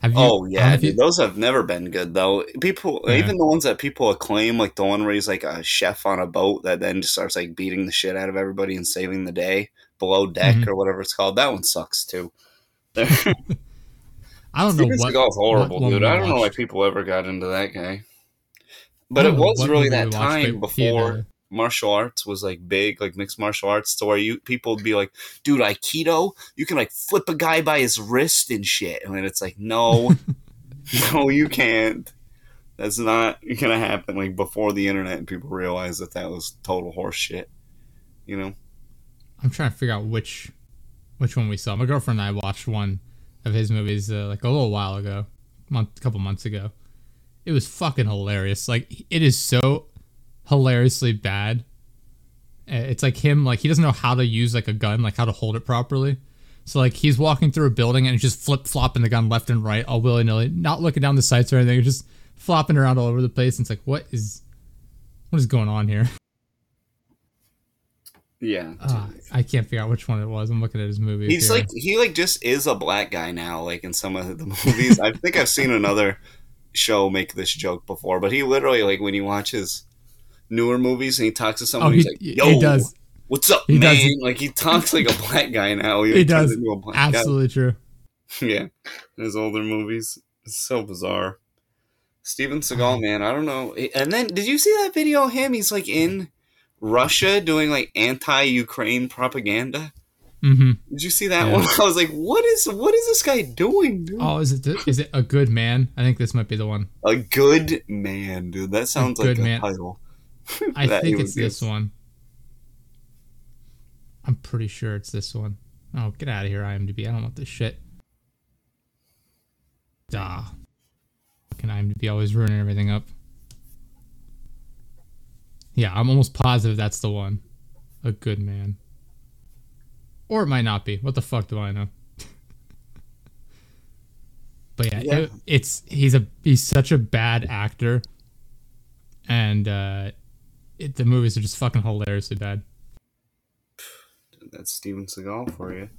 S1: Have you,
S2: Oh
S1: I don't know
S2: yeah, dude, those have never been good though. People,
S1: Yeah.
S2: even the ones that people acclaim, like the one where he's like a chef on a boat that then just starts like beating the shit out of everybody and saving the day below deck
S1: Mhm.
S2: or whatever it's called. That one sucks too.
S1: I don't know
S2: Steven
S1: what.
S2: Seagal's horrible,
S1: what one
S2: dude. I don't know why people ever got into that guy. But it was really that
S1: we watched,
S2: time
S1: but he had
S2: before
S1: a-
S2: martial arts was like big, like mixed martial arts, to where you people would be like, "Dude, Aikido, you can like flip a guy by his wrist and shit," and then it's like, "No, no, you can't." That's not gonna happen. Like before the internet, and people realized that that was total horse shit. You know?
S1: I'm trying to figure out which which one we saw. My girlfriend and I watched one of his movies uh, like a little while ago, month, a couple months ago. It was fucking hilarious. Like it is so hilariously bad. Uh, It's like him like he doesn't know how to use like a gun, like how to hold it properly. So like he's walking through a building and he's just flip flopping the gun left and right, all willy nilly, not looking down the sights or anything, just flopping around all over the place. And it's like, what is what is going on here?
S2: Yeah.
S1: Ah, I can't figure out which one it was. I'm looking at his movies.
S2: He's
S1: here.
S2: like he like just is a black guy now, like in some of the movies. I think I've seen another show make this joke before, but he literally like when you watch his newer movies and he talks to someone,
S1: Oh,
S2: he's
S1: he-
S2: like,
S1: he
S2: "Yo,
S1: does.
S2: what's up,
S1: He
S2: man?"
S1: does.
S2: Like he talks like a black guy now.
S1: He
S2: turns
S1: does.
S2: into a black guy.
S1: Absolutely true.
S2: yeah, in his older movies. It's so bizarre. Steven Seagal, man, I don't know. And then, did you see that video of him? He's like in Russia doing like anti-Ukraine propaganda.
S1: hmm
S2: Did you see that
S1: Yeah.
S2: one? I was like, what is what is this guy doing? Dude?
S1: Oh, is it th- is it a good man? I think this might be the one.
S2: A good man, dude. That sounds like
S1: good
S2: a
S1: man.
S2: title.
S1: I think it's this one. I'm pretty sure it's this one. Oh, get out of here, IMDb. I don't want this shit. Ah. Fucking IMDb always ruining everything up. Yeah, I'm almost positive that's the one. A good man. Or it might not be. What the fuck do I know? but yeah,
S2: Yeah.
S1: It, it's he's a he's such a bad actor. And uh it, the movies are just fucking hilariously bad.
S2: That's Steven Seagal for you.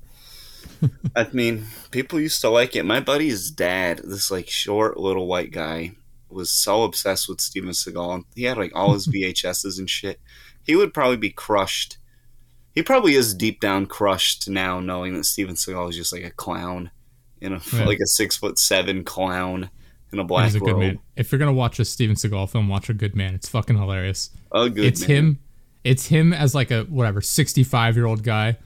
S2: I mean, people used to like it. My buddy's dad, this like short little white guy, was so obsessed with Steven Seagal. He had like all his VHSs and shit. He would probably be crushed. He probably is deep down crushed now, knowing that Steven Seagal is just like a clown, in a
S1: Yeah.
S2: like a six foot seven clown in a black
S1: He's a good
S2: robe.
S1: man. If you're gonna watch a Steven Seagal film, watch a good man. It's fucking hilarious.
S2: A good man.
S1: it's
S2: man.
S1: him. It's him as like a whatever 65 year old guy,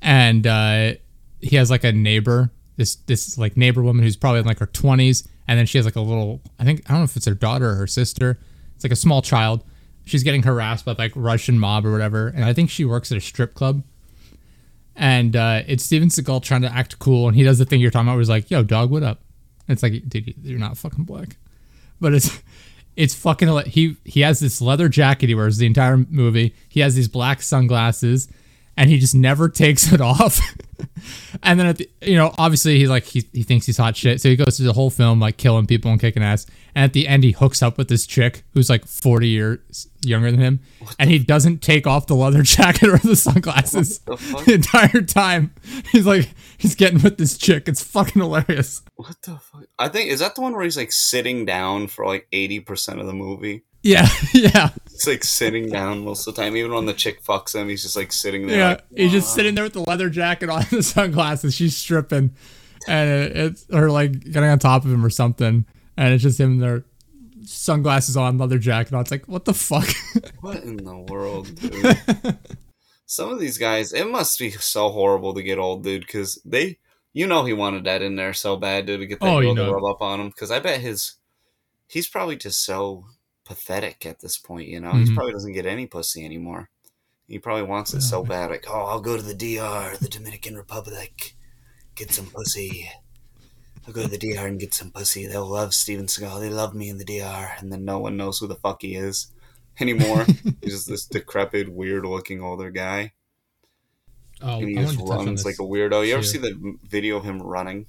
S1: and uh, he has like a neighbor. This this like neighbor woman who's probably in like her 20s, and then she has like a little. I think I don't know if it's her daughter or her sister. It's like a small child. She's getting harassed by like Russian mob or whatever, and I think she works at a strip club. And uh, it's Steven Seagal trying to act cool, and he does the thing you're talking about, where he's like, "Yo, dog, what up?" And it's like, dude, you're not fucking black, but it's it's fucking he he has this leather jacket he wears the entire movie. He has these black sunglasses, and he just never takes it off. and then at the you know obviously he's like he he thinks he's hot shit, so he goes through the whole film like killing people and kicking ass. And at the end he hooks up with this chick who's like forty years younger than him, and he doesn't take off the leather jacket or the sunglasses
S2: the
S1: the entire time. He's like he's getting with this chick. It's fucking hilarious.
S2: What the fuck? I think is that the one where he's like sitting down for like eighty percent of the movie.
S1: Yeah, yeah.
S2: He's like sitting down most of the time. Even when the chick fucks him, he's just like sitting there.
S1: Yeah,
S2: like,
S1: he's just sitting there with the leather jacket on, the sunglasses. She's stripping, and it, it's her like getting on top of him or something, and it's just him there, sunglasses on, leather jacket on. It's like, what the fuck?
S2: What in the world, dude? Some of these guys, it must be so horrible to get old, dude, because they, you know, he wanted that in there so bad, dude, to get that
S1: Oh,
S2: girl
S1: you
S2: to
S1: know.
S2: rub up on him. Because I bet his, he's probably just so pathetic at this point, you know? He
S1: Mhm.
S2: probably doesn't get any pussy anymore. He probably wants it so bad, like, oh, I'll go to the DR, the Dominican Republic, get some pussy. I'll go to the DR and get some pussy. They'll love Steven Seagal. They love me in the DR. And then no one knows who the fuck he is anymore. He's just this decrepit, weird looking older guy.
S1: oh,
S2: And he
S1: I
S2: just
S1: to
S2: runs like a weirdo. You ever see the video of him running?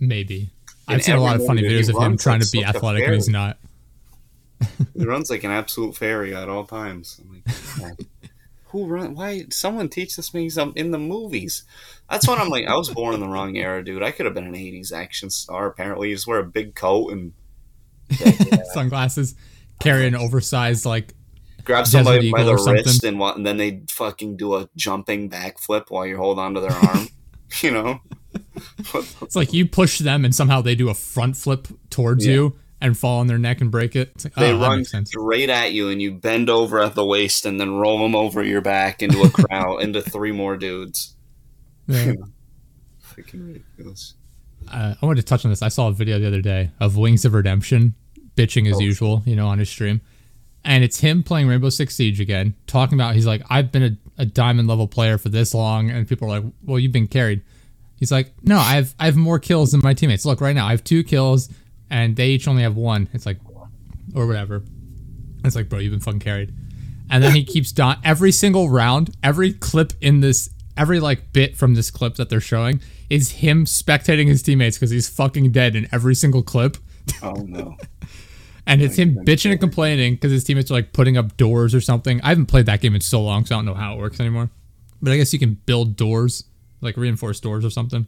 S1: Maybe I've seen a lot of funny videos of him trying
S2: like
S1: to be athletic and he's not.
S2: He runs like an absolute fairy at all times. I'm like, who run? Why? Someone teach this me some in the movies. That's when I'm like, I was born in the wrong era, dude. I could have been an '80s action star. Apparently, you just wear a big coat and
S1: Sunglasses, carry an oversized like
S2: grab somebody by the wrist and, and then they fucking do a jumping backflip while you hold on to their arm. you know,
S1: it's like you push them and somehow they do a front flip towards
S2: Yeah.
S1: you and fall on their neck and break it. Like,
S2: They
S1: oh,
S2: run straight at you, and you bend over at the waist, and then roll them over your back into a crowd, into three more dudes.
S1: Yeah.
S2: Freaking ridiculous.
S1: uh, I wanted to touch on this. I saw a video the other day of Wings of Redemption bitching as
S2: Oh.
S1: usual, you know, on his stream. And it's him playing Rainbow Six Siege again, talking about he's like, I've been a, a diamond level player for this long, and people are like, Well, you've been carried. He's like, No, I have I have more kills than my teammates. Look, right now I have two kills, and they each only have one. It's like, or whatever. It's like, bro, you've been fucking carried. And then he keeps dying every single round, every clip in this, every like bit from this clip that they're showing is him spectating his teammates because he's fucking dead in every single clip.
S2: Oh no.
S1: And it's him bitching and complaining because his teammates are like putting up doors or something. I haven't played that game in so long, so I don't know how it works anymore. But I guess you can build doors, like reinforced doors or something.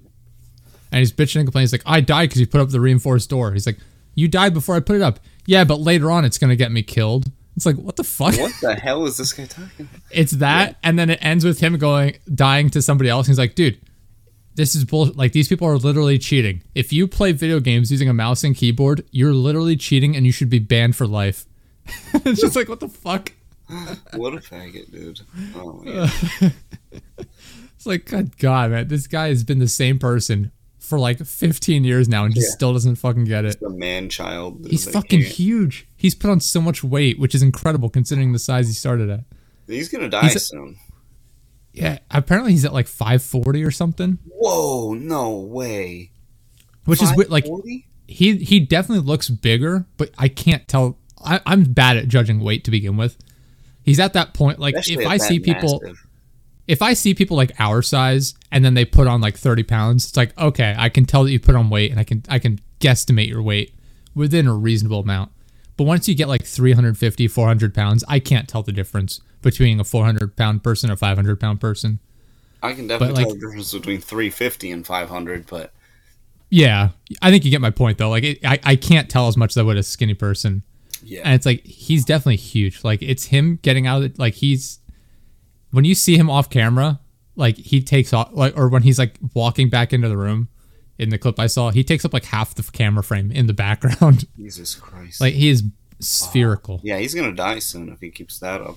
S1: And he's bitching and complaining. He's like, I died because you put up the reinforced door. He's like, You died before I put it up. Yeah, but later on it's going to get me killed. It's like, what the fuck?
S2: What the hell is this guy talking? about?
S1: It's that, and then it ends with him going dying to somebody else. He's like, dude, this is bull. Like these people are literally cheating. If you play video games using a mouse and keyboard, you're literally cheating, and you should be banned for life. it's just like, what the fuck?
S2: What a faggot, dude. Oh.
S1: It's like, God, God, man, this guy has been the same person for like 15 years now, and just
S2: Yeah.
S1: still doesn't fucking get it.
S2: The man child.
S1: He's fucking
S2: can't-
S1: huge. He's put on so much weight, which is incredible considering the size he started at.
S2: He's gonna die
S1: He's a-
S2: soon.
S1: Yeah, apparently he's at like 540 or something,
S2: Whoa, no way.
S1: which is like he he definitely looks bigger, but I can't tell. I, I'm bad at judging weight to begin with. He's at that point. Like
S2: Especially
S1: if I see people,
S2: massive.
S1: If I see people like our size and then they put on like 30 pounds, it's like okay, I can tell that you put on weight and I can I can guesstimate your weight within a reasonable amount. But once you get like 350, 400 pounds, I can't tell the difference between a 400 pound person or 500 pound person.
S2: I can definitely
S1: like-
S2: tell the difference between 350 and 500, but
S1: Yeah, I think you get my point though. Like, it, I I can't tell as much as I would a skinny person,
S2: yeah.
S1: and it's like he's definitely huge. Like, it's him getting out. Of, like, he's when you see him off camera, like he takes off, like, or when he's like walking back into the room. In the clip I saw, he takes up like half the camera frame in the background.
S2: Jesus Christ.
S1: like he is spherical.
S2: yeah, he's going to die soon if he keeps that up.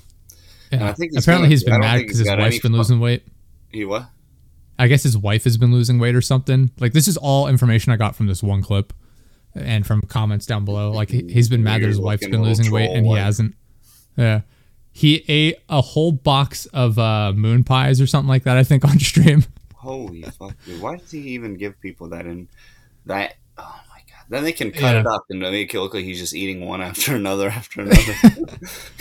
S1: Yeah.
S2: I think he's
S1: Apparently,
S2: gonna-
S1: he's been mad because his wife's been losing weight.
S2: He what?
S1: I guess his wife has been losing weight or something. Like this is all information I got from this one clip, and from comments down below. Like he- he's been mad that his wife's been losing weight and he
S2: wife.
S1: hasn't. Yeah, he ate a whole box of uh, moon pies or something like that. I think on stream.
S2: Holy fuck, dude. Why does he even give people that And that? Oh my god. Then they can cut
S1: Yeah.
S2: it up and make it look like he's just eating one after another after another.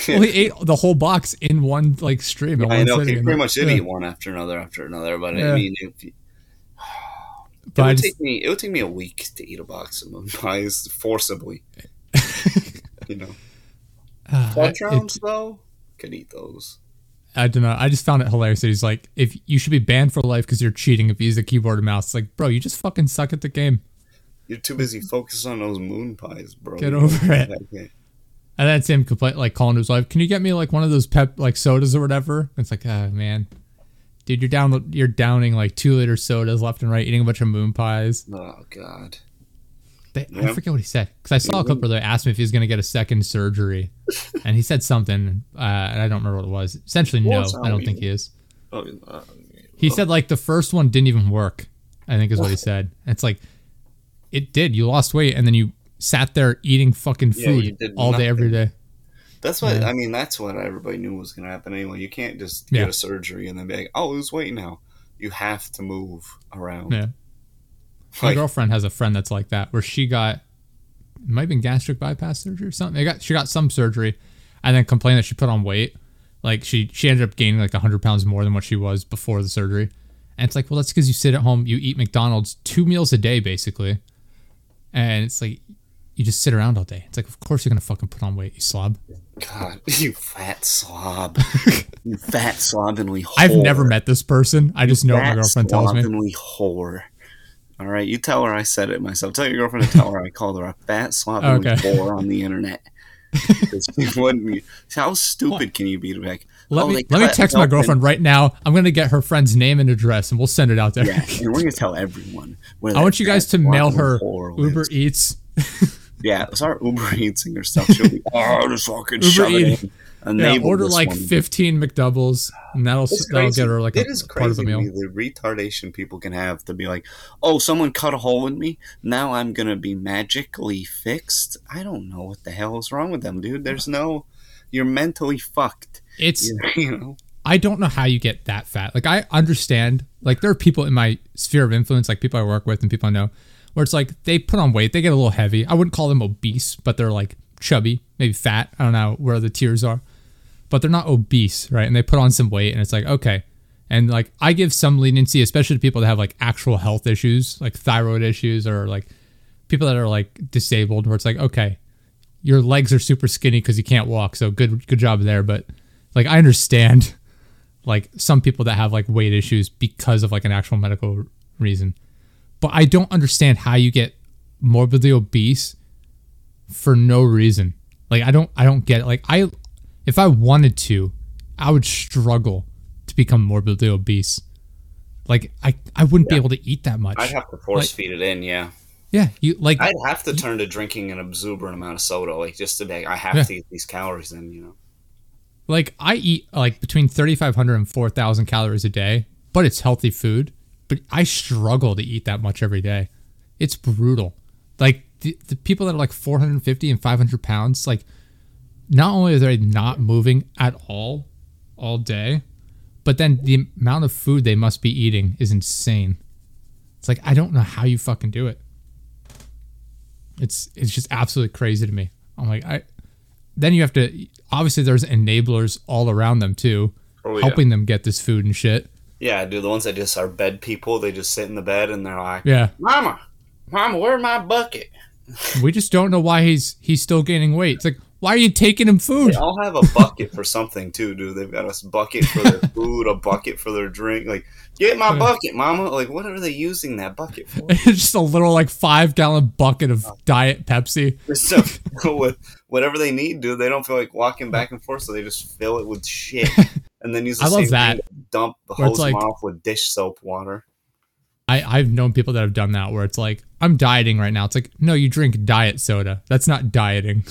S1: well, he ate the whole box in one like stream. at
S2: I know he pretty much did
S1: yeah.
S2: eat one after another after another, but
S1: Yeah.
S2: I mean, if it would take me it would take me a week to eat a box of moon pies forcibly. you know, Tetrons though could eat those.
S1: I don't know. I just found it hilarious that he's like, if you should be banned for life because you're cheating if you use a keyboard and mouse. It's like, bro, you just fucking suck at the game.
S2: You're too busy focused on those moon pies, bro.
S1: Get over it. And that's him complain like calling to his wife, "Can you get me like one of those pep like sodas or whatever?" It's like, ah, man, dude, you're down, you're downing like two liter sodas left and right, eating a bunch of moon pies.
S2: Oh god.
S1: They,
S2: Yeah.
S1: I forget what he said because I saw a where they asked me if he was gonna get a second surgery, and he said something, uh, and I don't remember what it was. Essentially, no,
S2: What's
S1: I don't
S2: that
S1: think he is.
S2: Oh,
S1: He said like the first one didn't even work. I think is what he said. It's like it did. You lost weight and then you sat there eating fucking food
S2: did
S1: all day every day.
S2: That's what
S1: Yeah.
S2: I mean. That's what everybody knew was going to happen anyway. You can't just
S1: Yeah.
S2: get a surgery and then be like, "Oh, lose weight now." You have to move around.
S1: Yeah. My
S2: Like,
S1: girlfriend has a friend that's like that, where she got it might have been gastric bypass surgery or something. They got she got some surgery, and then complained that she put on weight. Like she she ended up gaining like hundred pounds more than what she was before the surgery. And it's like, well, that's because you sit at home, you eat McDonald's two meals a day basically, and it's like you just sit around all day. It's like, of course you're gonna fucking put on weight, you slob.
S2: God, you fat slob, you fat slovenly. Whore.
S1: I've never met this person. I just know what my girlfriend tells me.
S2: slovenly whore. All right, you tell her I said it myself. Tell your girlfriend to tell her I called her a fat slovenly
S1: Okay.
S2: whore on the internet. wouldn't How stupid can you be to be like?
S1: Let
S2: oh,
S1: me let me text my
S2: milk and-
S1: girlfriend right now. I'm gonna get her friend's name and address, and we'll send it out there.
S2: Yeah, and we're gonna tell everyone.
S1: I want you guys to mail her Uber. Eats.
S2: Yeah, start Uber Eating her stuff. She'll be oh, just fucking
S1: Uber
S2: shove it in.
S1: Yeah,
S2: Enable
S1: order like
S2: woman.
S1: 15 McDoubles, and that'll that'll get her like
S2: it
S1: a
S2: is
S1: part of the
S2: crazy
S1: meal.
S2: me, the retardation people can have to be like, oh, someone cut a hole in me. Now I'm gonna be magically fixed. I don't know what the hell is wrong with them, dude. There's no, you're mentally fucked.
S1: It's
S2: You you know,
S1: I don't know how you get that fat. Like I understand, like there are people in my sphere of influence, like people I work with and people I know, where it's like they put on weight, they get a little heavy. I wouldn't call them obese, but they're like chubby, maybe fat. I don't know where the tiers are, but they're not obese, right? And they put on some weight, and it's like okay. And like I give some leniency, especially to people that have like actual health issues, like thyroid issues, or like people that are like disabled, where it's like okay, your legs are super skinny because you can't walk, so good good job there. But like I understand like some people that have like weight issues because of like an actual medical reason. But I don't understand how you get morbidly obese for no reason. Like I don't I don't get it. Like I if I wanted to, I would struggle to become morbidly obese. Like I I wouldn't be able to eat that much.
S2: I'd have to force feed it in. Yeah,
S1: yeah, you like
S2: I'd have to turn to drinking an exuberant amount of soda, like just to be. Like, I have
S1: Yeah.
S2: to get these calories in. You know.
S1: like I eat like between 3500 and 4000 calories a day, but it's healthy food, but I struggle to eat that much every day. It's brutal. Like the, the people that are like 450 and 500 pounds, like not only are they not moving at all all day, but then the amount of food they must be eating is insane. It's like I don't know how you fucking do it. It's it's just absolutely crazy to me. I'm like I then you have to obviously there's enablers all around them too,
S2: Oh, yeah.
S1: helping them get this food and shit.
S2: Yeah, dude. The ones that just are bed people, they just sit in the bed and they're like,
S1: Yeah.
S2: "Mama, Mama, where my bucket?"
S1: We just don't know why he's he's still gaining weight. It's like, why are you taking him food?
S2: They all have a bucket for something too, dude. They've got a bucket for their food, a bucket for their drink. Like, get my bucket, mama. Like, what are they using that bucket for?
S1: It's just a little like five gallon bucket of oh. diet Pepsi.
S2: So, with whatever they need, dude. They don't feel like walking back and forth, so they just fill it with shit, and then use the
S1: I love that.
S2: dump the hose
S1: like-
S2: off with dish soap water.
S1: I, I've known people that have done that where it's like, I'm dieting right now. It's like, no, you drink diet soda. That's not dieting.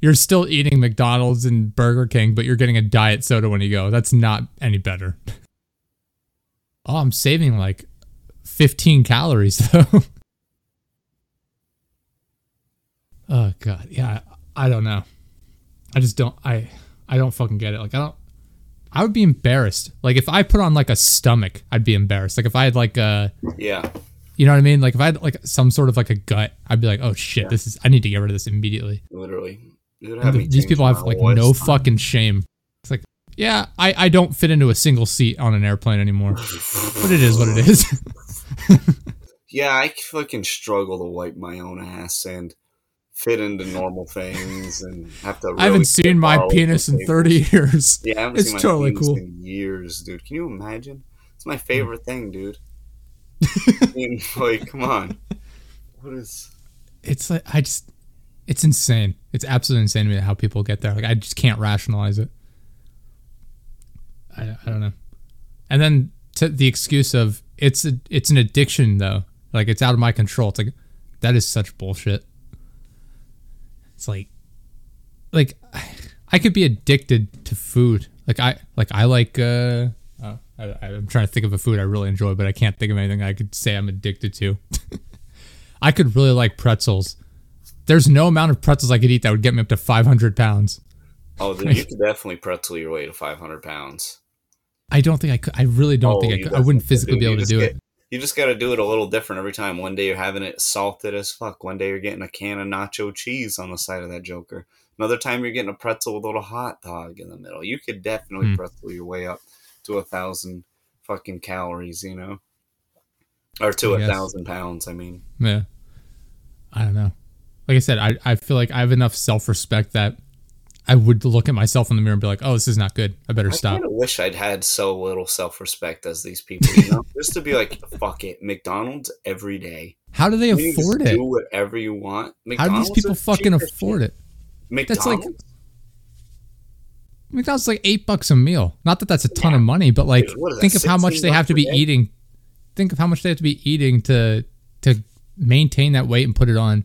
S1: You're still eating McDonald's and Burger King, but you're getting a diet soda when you go. That's not any better. Oh, I'm saving like 15 calories though. oh god, yeah, I, I don't know. I just don't I I don't fucking get it. Like I don't I would be embarrassed. Like if I put on like a stomach, I'd be embarrassed. Like if I had like a
S2: Yeah,
S1: you know what I mean? Like if I had like some sort of like a gut, I'd be like, oh shit, this is I need to get rid of this immediately.
S2: literally. It would have me
S1: These people have like no fucking shame. It's like, yeah, I, I don't fit into a single seat on an airplane anymore. But it is what it is.
S2: Yeah, I fucking struggle to wipe my own ass and fit into normal things and have to. Really
S1: I haven't seen my penis in 30 years.
S2: Yeah, I haven't
S1: It's
S2: seen my
S1: totally
S2: penis
S1: cool.
S2: in years, dude. Can you imagine? It's my hmm. favorite thing, dude. I mean, like, come on. What is?
S1: It's like I just it's insane. It's absolutely insane to me how people get there. Like I just can't rationalize it. I, I don't know. And then the excuse of it's a, it's an addiction though. Like it's out of my control. It's like that is such bullshit. It's like like I could be addicted to food. Like I like I like uh oh, I, I'm trying to think of a food I really enjoy, but I can't think of anything I could say I'm addicted to. I could really like pretzels. There's no amount of pretzels I could eat that would get me up to 500 pounds.
S2: Oh, dude, you could definitely pretzel your way to 500 pounds.
S1: I don't think I could. I really don't
S2: Oh,
S1: think I could. I wouldn't physically be able to do
S2: just
S1: it.
S2: You just got to do it a little different every time. One day you're having it salted as fuck. One day you're getting a can of nacho cheese on the side of that joker. Another time you're getting a pretzel with a little hot dog in the middle. You could definitely
S1: Hmm.
S2: pretzel your way up to a thousand fucking calories, you know, or to
S1: I
S2: a
S1: guess.
S2: thousand pounds. I mean,
S1: Yeah. I don't know. Like I said, I, I feel like I have enough self respect that I would look at myself in the mirror and be like, oh, this is not good. I better
S2: I
S1: stop.
S2: I wish I'd had so little self respect as these people, you know, just to be like, fuck it, McDonald's every day.
S1: How do they
S2: You
S1: afford it?
S2: Do whatever you want.
S1: How do these people fucking afford
S2: shit.
S1: it?
S2: McDonald's.
S1: like- McDonald's is like eight bucks a meal. Not that that's a ton
S2: Yeah.
S1: of money, but like
S2: Dude, that,
S1: think of how much they have to be eating. Think of how much they have to be eating to to maintain that weight and put it on.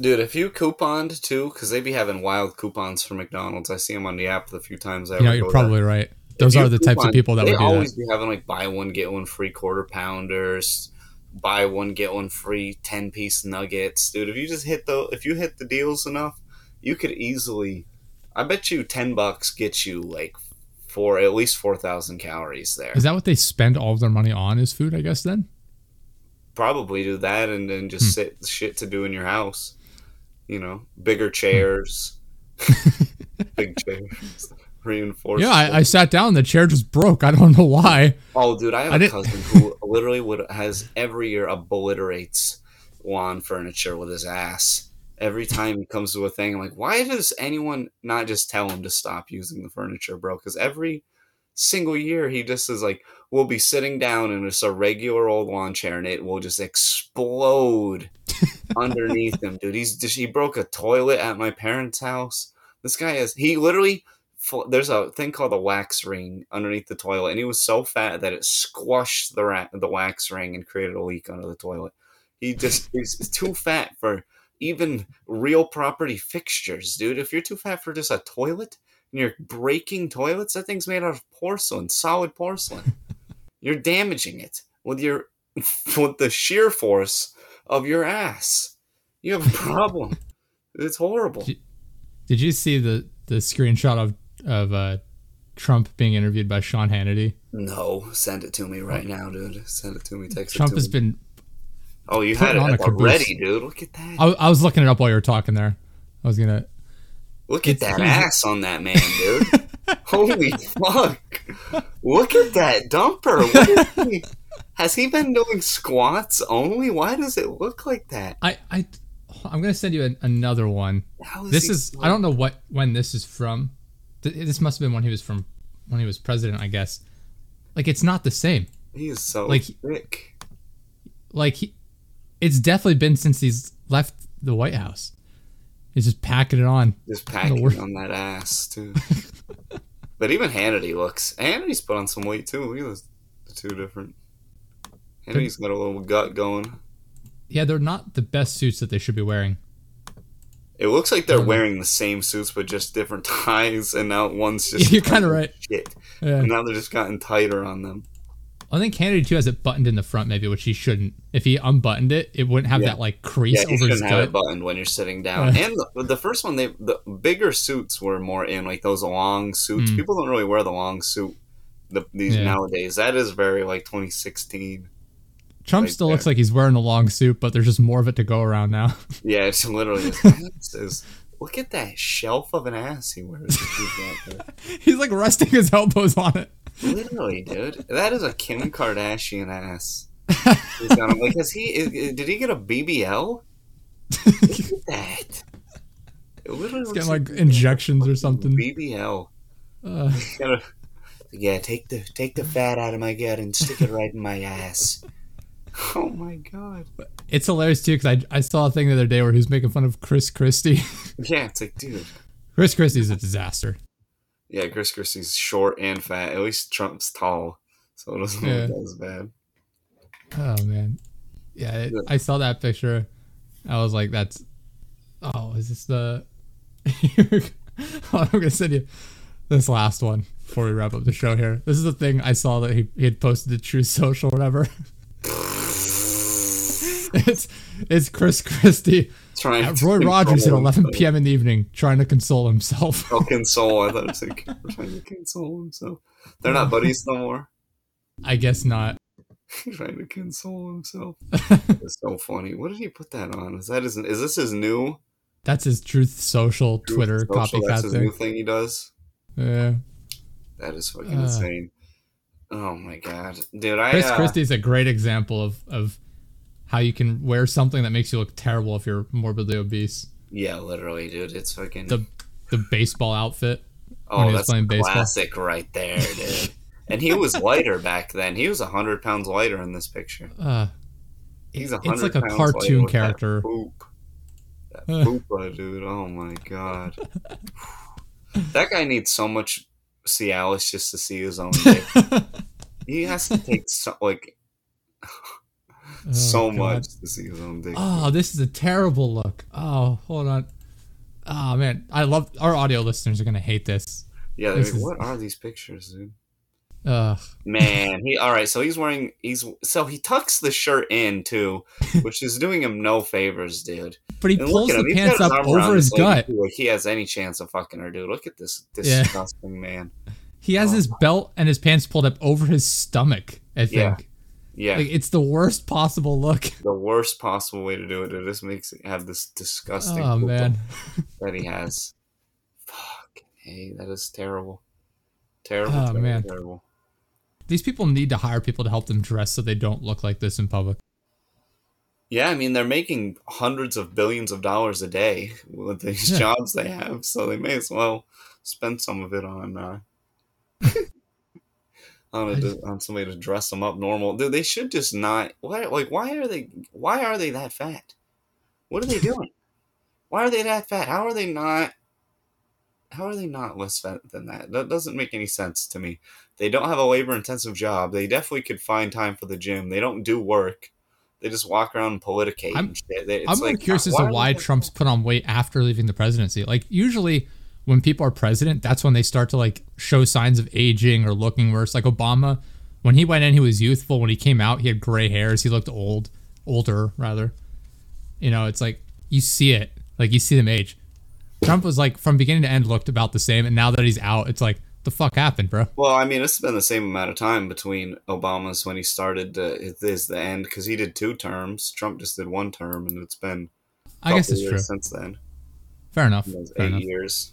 S2: Dude, if you couponed too, because they'd be having wild coupons for McDonald's. I see them on the app the few times I
S1: You know, you're probably
S2: there.
S1: right. Those
S2: you
S1: are the types of people that would do
S2: always
S1: that.
S2: be having like buy one get one free quarter pounders, buy one get one free ten piece nuggets, dude. If you just hit the if you hit the deals enough, you could easily. I bet you ten bucks gets you like four at least four thousand calories there.
S1: Is that what they spend all of their money on? Is food? I guess then.
S2: Probably do that and then
S1: Hmm.
S2: just sit shit to do in your house. You know, bigger chairs, big chairs, reinforced.
S1: Yeah, I, I sat down. The chair just broke. I don't know why.
S2: Oh, dude, I have
S1: I
S2: a
S1: didn't-
S2: cousin who literally would has every year obliterates lawn furniture with his ass. Every time he comes to a thing, I'm like, why does anyone not just tell him to stop using the furniture, bro? Because every single year he just is like, we'll be sitting down in just a regular old lawn chair and it will just explode underneath him, dude. He's he broke a toilet at my parents' house. This guy is he literally there's a thing called a wax ring underneath the toilet, and he was so fat that it squashed the ra- the wax ring and created a leak under the toilet. He just he's too fat for even real property fixtures, dude. If you're too fat for just a toilet and you're breaking toilets, that thing's made out of porcelain, solid porcelain. you're damaging it with your with the sheer force of your ass. You have a problem. It's horrible.
S1: Did you see the the screenshot of of uh, Trump being interviewed by Sean Hannity?
S2: No, send it to me right now, dude. Send it to me. Text
S1: Trump
S2: it to
S1: has
S2: me.
S1: been.
S2: Oh, you had
S1: on
S2: it
S1: a
S2: up already,
S1: caboose.
S2: dude. Look at that.
S1: I, I was looking it up while you were talking there. I was gonna.
S2: Look at that
S1: he's-
S2: ass on that man, dude. Holy fuck! Look at that dumper. What is he? Has he been doing squats only? Why does it look like that?
S1: I I I'm gonna send you an, another one.
S2: How
S1: This is I don't know what when this is from. This must have been when he was from when he was president, I guess. Like it's not the same.
S2: He is so
S1: like-
S2: thick.
S1: Like he, it's definitely been since he's left the White House. He's just packing it on.
S2: Just packing
S1: worst-
S2: on that ass too. but even Hannity looks. Hannity's put on some weight too. Look at those, the two different. Hannity's got a little gut going.
S1: Yeah, they're not the best suits that they should be wearing.
S2: It looks like they're
S1: Mhm.
S2: wearing the same suits but just different ties, and now one's just
S1: You're kinda right.
S2: Shit.
S1: Yeah.
S2: And now they're just gotten tighter on them.
S1: I think Hannity too has it buttoned in the front, maybe, which he shouldn't. If he unbuttoned it, it wouldn't have
S2: Yeah.
S1: that like crease
S2: Yeah,
S1: over his
S2: shouldn't have it buttoned when you're sitting down. And the, the first one, they the bigger suits were more in like those long suits.
S1: Mm.
S2: People don't really wear the long suit the, these
S1: Yeah.
S2: nowadays. That is very like 2016.
S1: Trump
S2: like
S1: still looks like he's wearing a long suit, but there's just more of it to go around now.
S2: Yeah, it's literally. His look at that shelf of an ass he wears. He's got there.
S1: he's like resting his elbows on it.
S2: Literally, dude, that is a Kim Kardashian ass. Like, has he? is- Did he get a BBL? Look at that. It literally
S1: He's
S2: looks
S1: getting like
S2: he's
S1: injections or something.
S2: BBL.
S1: Uh,
S2: He's got a- yeah, take the take the fat out of my gut and stick it right in my ass. Oh my god.
S1: it's hilarious too because I, I saw a thing the other day where he was making fun of Chris Christie.
S2: Yeah, it's like, dude.
S1: Chris Christie's a disaster.
S2: Yeah, Chris Christie's short and fat. At least Trump's tall, so it doesn't
S1: Yeah.
S2: look as bad.
S1: Oh man, yeah, it,
S2: Yeah.
S1: I saw that picture. I was like, "That's oh, is this the?" I'm gonna send you this last one before we wrap up the show here. This is the thing I saw that he, he had posted to Truth Social, or whatever. it's it's Chris Christie
S2: Trying
S1: at Roy Rogers at
S2: console
S1: 11
S2: himself.
S1: p.m. in the evening, trying to console himself.
S2: Oh, console. I thought it said trying to console himself. They're not buddies no more.
S1: I guess not.
S2: trying to console himself. It's so funny. What did he put that on? Is that his? Is this his new
S1: That's his Truth Social Twitter
S2: social? That's
S1: copycat
S2: his
S1: thing.
S2: new thing he does.
S1: Yeah.
S2: That is fucking
S1: Uh.
S2: insane. Oh my god, dude! I
S1: Chris
S2: uh,
S1: Christie is a great example of, of how you can wear something that makes you look terrible if you're morbidly obese.
S2: yeah, literally, dude. It's fucking.
S1: The the baseball outfit.
S2: oh, that's
S1: playing baseball.
S2: classic right there, dude. and he was lighter back then. He was hundred pounds lighter in this picture.
S1: Uh,
S2: He's a
S1: it's like a cartoon
S2: with that
S1: character.
S2: Poop. That poopa, dude. Oh my god. that guy needs so much Cialis just to see his own dick. he has to take so, like
S1: Oh,
S2: so
S1: God.
S2: much to see his own dick.
S1: Oh, this is a terrible look. Oh, hold on. Oh man, I love our audio listeners are gonna hate this.
S2: yeah,
S1: this is-
S2: what are these pictures, dude?
S1: Ugh.
S2: Man, he all right. So he's wearing he's so he tucks the shirt in too, which is doing him no favors, dude.
S1: But he
S2: And
S1: pulls the
S2: him.
S1: Pants up over his gut.
S2: too, Like he has any chance of fucking her, dude. Look at this
S1: Yeah.
S2: disgusting man.
S1: He has
S2: Oh.
S1: his belt and his pants pulled up over his stomach. I think.
S2: Yeah. Yeah,
S1: Like it's the worst possible look.
S2: the worst possible way to do it. It just makes it have this disgusting
S1: Oh man.
S2: that he has. Fuck, hey, that is terrible. Terrible,
S1: Oh,
S2: terrible,
S1: man.
S2: terrible.
S1: These people need to hire people to help them dress so they don't look like this in public.
S2: Yeah, I mean they're making hundreds of billions of dollars a day with these
S1: Yeah.
S2: jobs they have, so they may as well spend some of it on uh, on a, on somebody to dress them up normal. Dude, they should just not. Why? Like, why are they? Why are they that fat? What are they doing? why are they that fat? How are they not? How are they not less fat than that? That doesn't make any sense to me. They don't have a labor intensive job. They definitely could find time for the gym. They don't do work. They just walk around and politicate
S1: I'm-
S2: and shit. It's
S1: I'm
S2: like,
S1: curious as to why Trump's put on weight after leaving the presidency. Like usually when people are president, that's when they start to like show signs of aging or looking worse. Like Obama, when he went in, he was youthful. When he came out, he had gray hairs. He looked old, older rather. You know, it's like you see it, like you see them age. Trump was like from beginning to end looked about the same, and now that he's out, it's like the fuck happened, bro.
S2: Well, I mean, it's been the same amount of time between Obama's when he started to it is the end because he did two terms. Trump just did one term, and it's been
S1: I guess it's true.
S2: since then.
S1: Fair enough. Fair
S2: eight
S1: enough.
S2: years.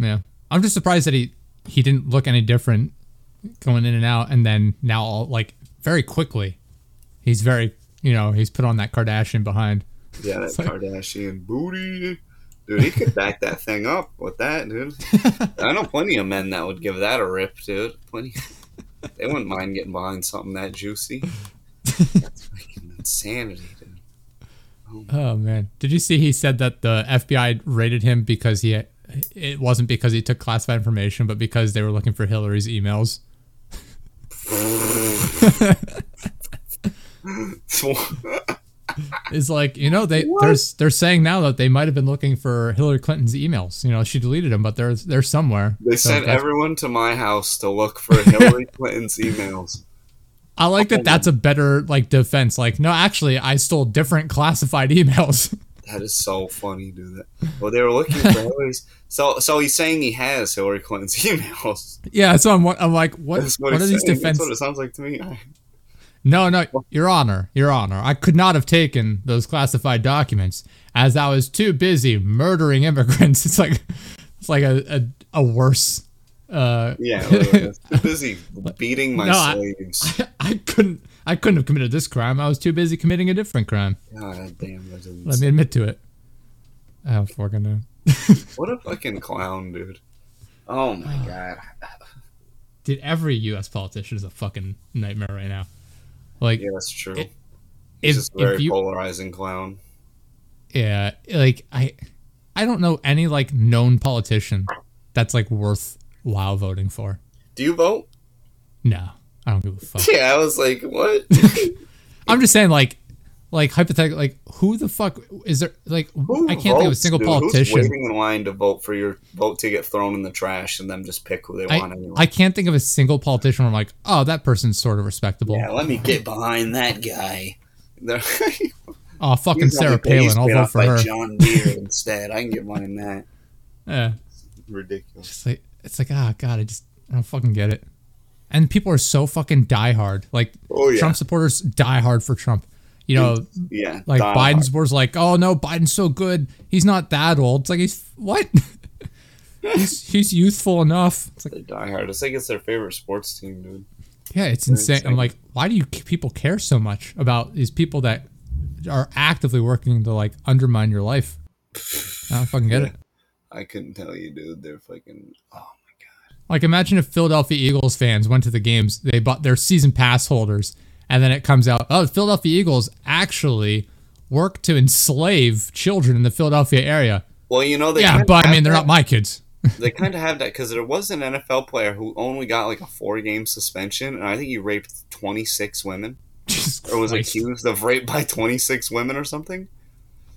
S1: Yeah, I'm just surprised that he he didn't look any different going in and out, and then now all like very quickly, he's very you know he's put on that Kardashian behind.
S2: Yeah, that
S1: like-
S2: Kardashian booty. Dude, he could back that thing up with that, dude. I know plenty of men that would give that a rip, dude. Plenty. They wouldn't mind getting behind something that juicy. That's fucking insanity, dude.
S1: Oh, oh man, did you see he said that the FBI raided him because he it wasn't because he took classified information, but because they were looking for Hillary's emails. It's like you know they
S2: What?
S1: there's they're saying now that they might have been looking for Hillary Clinton's emails. You know she deleted them, but they're they're somewhere.
S2: They
S1: So
S2: sent everyone to my house to look for Hillary Clinton's emails.
S1: I like that. That's a better like defense. Like no, actually, I stole different classified emails.
S2: That is so funny, dude. That well, they were looking for Hillary's. So, so he's saying he has Hillary Clinton's emails.
S1: yeah, so I'm I'm like what
S2: That's
S1: what,
S2: what,
S1: are
S2: he's
S1: these
S2: saying.
S1: defense?
S2: That's what it sounds like to me.
S1: No, no, Your Honor, Your Honor, I could not have taken those classified documents as I was too busy murdering immigrants. It's like, it's like a a, a worse. Uh,
S2: Yeah, literally. I was too busy beating my
S1: No, I-
S2: slaves.
S1: I couldn't. I couldn't have committed this crime. I was too busy committing a different crime.
S2: God damn,
S1: Let me admit to it. Oh, fucking no.
S2: What a fucking clown, dude. Oh my god.
S1: Dude, every U.S. politician is a fucking nightmare right now. Like,
S2: Yeah, that's true.
S1: It-
S2: He's
S1: if
S2: just a very
S1: you,
S2: polarizing clown.
S1: yeah, like I, I don't know any like known politician that's like worthwhile voting for.
S2: Do you vote?
S1: No, I don't give a fuck.
S2: Yeah, I was like, what?
S1: I'm just saying, like, like hypothetically, like who the fuck is there? Like,
S2: Who
S1: I can't think of a
S2: votes,
S1: single
S2: dude?
S1: politician.
S2: Who's waiting in line to vote for your vote to get thrown in the trash and then just pick who they want
S1: I,
S2: anyway?
S1: I can't think of a single politician where I'm like, oh, that person's sort of respectable.
S2: yeah, let me get behind that guy. They're-
S1: Oh, fucking
S2: he's
S1: Sarah
S2: only he's
S1: Palin. I'll
S2: paid
S1: vote
S2: off
S1: for
S2: by
S1: her.
S2: John Deere instead. I can get behind that.
S1: Yeah,
S2: Ridiculous.
S1: just like it's like, ah, god, I just I don't fucking get it. And people are so fucking diehard. Like
S2: Oh yeah,
S1: Trump supporters die hard for Trump. You know,
S2: yeah.
S1: like
S2: die
S1: Biden supporters like, oh no, Biden's so good. He's not that old. It's like he's what? he's he's youthful enough. It's like
S2: They die hard. It's like it's their favorite sports team, dude.
S1: yeah, it's
S2: They're
S1: insane. I'm like, why do you people care so much about these people that are actively working to like undermine your life? I don't fucking get it.
S2: I couldn't tell you, dude. They're fucking. Oh
S1: Like imagine if Philadelphia Eagles fans went to the games, they bought their season pass holders, and then it comes out, oh, the Philadelphia Eagles actually work to enslave children in the Philadelphia area.
S2: well, you know they.
S1: yeah, but I mean they're
S2: that-
S1: not my kids.
S2: they kind of have that because there was an NFL player who only got like a four game suspension, and I think he raped 26 women,
S1: Jesus
S2: or was
S1: Christ.
S2: accused of rape by 26 women or something.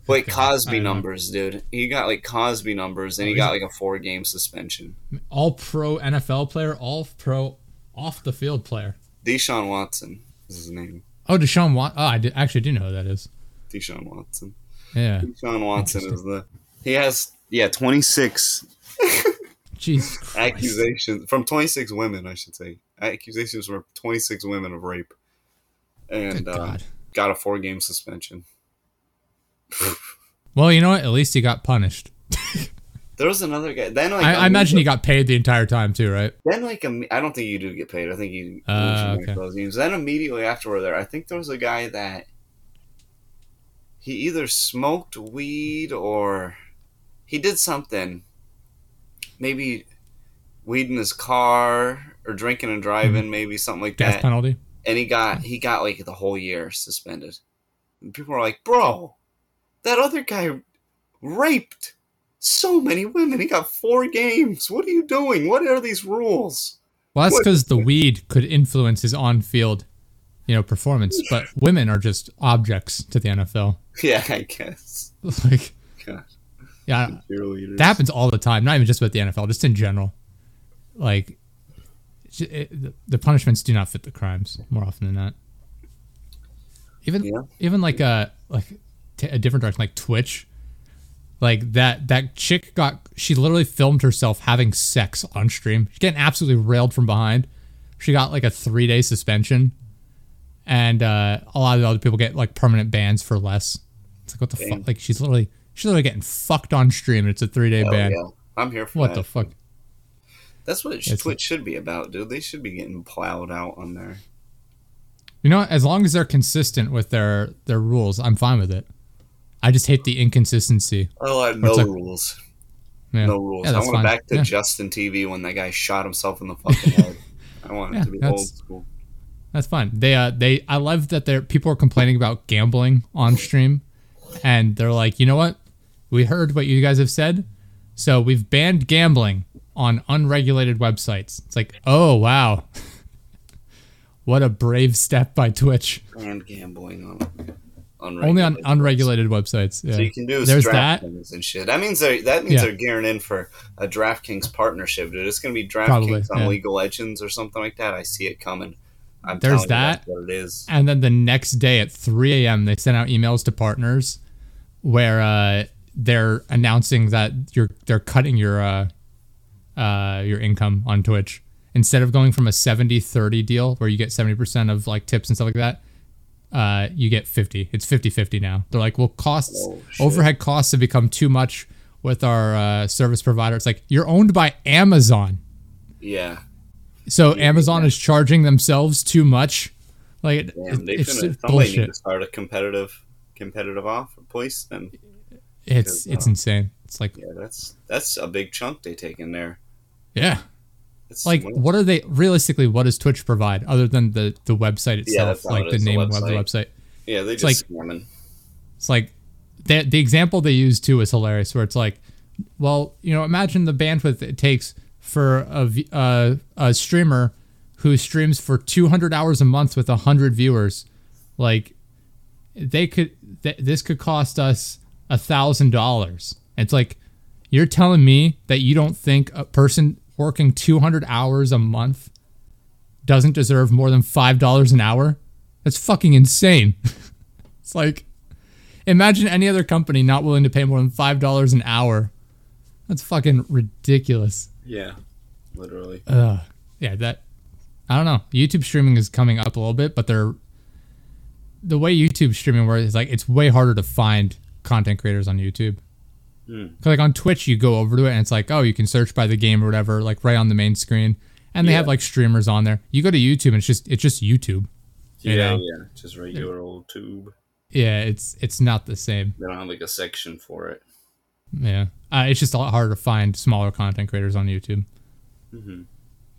S2: Like Cosby
S1: don't know.
S2: numbers, dude. He got like Cosby numbers, and
S1: Oh,
S2: he got like a four game suspension.
S1: all pro NFL player, all pro off the field player.
S2: Deshaun Watson is his name.
S1: Oh, Deshaun Watson. Oh, I did, actually do know who that is.
S2: Deshaun Watson.
S1: Yeah.
S2: Deshaun Watson is the. He has yeah 26
S1: Jesus Christ.
S2: accusations from 26 women, I should say. Accusations from 26 women of rape, and uh, got a four game suspension.
S1: Well, you know what? At least he got punished.
S2: There was another guy. Then like
S1: I, I imagine he got paid the entire time too, right?
S2: Then like I don't think you do get paid. I think you
S1: Uh, okay.
S2: those games. Then immediately after we're there, I think there was a guy that he either smoked weed or he did something. Maybe weed in his car or drinking and driving, maybe something like
S1: Mm-hmm. Death
S2: that.
S1: penalty.
S2: And he got he got like the whole year suspended. And people were like, "Bro, that other guy raped so many women. He got four games. What are you doing? What are these rules?"
S1: Well, that's because the weed could influence his on-field, you know, performance. But women are just objects to the NFL.
S2: Yeah, I guess.
S1: like,
S2: God,
S1: yeah, that happens all the time. Not even just with the NFL, just in general. Like, it, the- the punishments do not fit the crimes more often than not. Even
S2: Yeah.
S1: even like a like t- a different direction, like Twitch. Like that that chick got she literally filmed herself having sex on stream. She's getting absolutely railed from behind. She got like a three day suspension, and uh, a lot of the other people get like permanent bans for less. It's like what the
S2: Damn.
S1: fuck? Like she's literally she's literally getting fucked on stream, and it's a three day ban.
S2: yeah. I'm here for
S1: What
S2: that.
S1: the fuck?
S2: That's what
S1: It's-
S2: Twitch should be about, dude. They should be getting plowed out on there.
S1: You know, as long as they're consistent with their their rules, I'm fine with it. I just hate the inconsistency.
S2: I like no
S1: like-
S2: rules.
S1: Yeah.
S2: No rules.
S1: Yeah,
S2: I want
S1: fine.
S2: back to
S1: Yeah.
S2: Justin TV when that guy shot himself in the fucking head. I want it to be old school.
S1: That's fine. They uh they I love that there people are complaining about gambling on stream and they're like, "You know what? We heard what you guys have said. So we've banned gambling on unregulated websites." It's like, "Oh, wow." what a brave step by Twitch.
S2: And gambling on
S1: Only on
S2: unregulated
S1: websites. Yeah.
S2: So you can do
S1: There's that.
S2: And shit. That means they're that means
S1: Yeah.
S2: they're gearing in for a DraftKings partnership, dude. It's gonna be DraftKings on
S1: yeah.
S2: League of Legends or something like that. I see it coming. I'm
S1: There's
S2: telling you,
S1: that.
S2: what it is.
S1: And then the next day at 3 a.m., they sent out emails to partners where uh, they're announcing that you're they're cutting your uh, uh, your income on Twitch instead of going from a 70-30 deal where you get 70% of like tips and stuff like that. Uh, you get 50. It's 50-50 now. They're like, well, costs
S2: Oh,
S1: overhead costs have become too much with our uh, service provider. It's like you're owned by Amazon.
S2: Yeah.
S1: So Amazon is charging themselves too much. Like it,
S2: Damn, they
S1: it's
S2: somebody
S1: bullshit.
S2: need to start a competitive competitive offer place then.
S1: It's
S2: Because,
S1: it's
S2: uh,
S1: insane. It's like
S2: Yeah, that's that's a big chunk they take in there.
S1: yeah.
S2: It's
S1: Like
S2: sweet.
S1: what are they realistically what does Twitch provide other than the the website itself,
S2: all
S1: like
S2: it
S1: the
S2: is, the
S1: name of the
S2: website.
S1: website.
S2: Yeah, they
S1: it's
S2: just
S1: like-
S2: scamming.
S1: It's like the the example they use too is hilarious where it's like well, you know, imagine the bandwidth it takes for a uh, a streamer who streams for 200 hours a month with 100 viewers. Like they could th- this could cost us a thousand dollars. It's like you're telling me that you don't think a person working 200 hours a month doesn't deserve more than five dollars an hour? That's fucking insane. it's like imagine any other company not willing to pay more than five dollars an hour. That's fucking ridiculous.
S2: Yeah. Literally.
S1: Ugh. Yeah, that I don't know. YouTube streaming is coming up a little bit, but they're the way YouTube streaming works is like it's way harder to find content creators on YouTube. 'Cause, like on Twitch, you go over to it and it's like, oh, you can search by the game or whatever, like right on the main screen, and they
S2: Yeah.
S1: have like streamers on there. You go to YouTube and it's just it's just YouTube. You
S2: Yeah,
S1: know?
S2: yeah. Just regular old tube.
S1: Yeah, it's it's not the same.
S2: They don't have like a section for it.
S1: Yeah, uh, it's just a lot harder to find smaller content creators on YouTube.
S2: Mhm.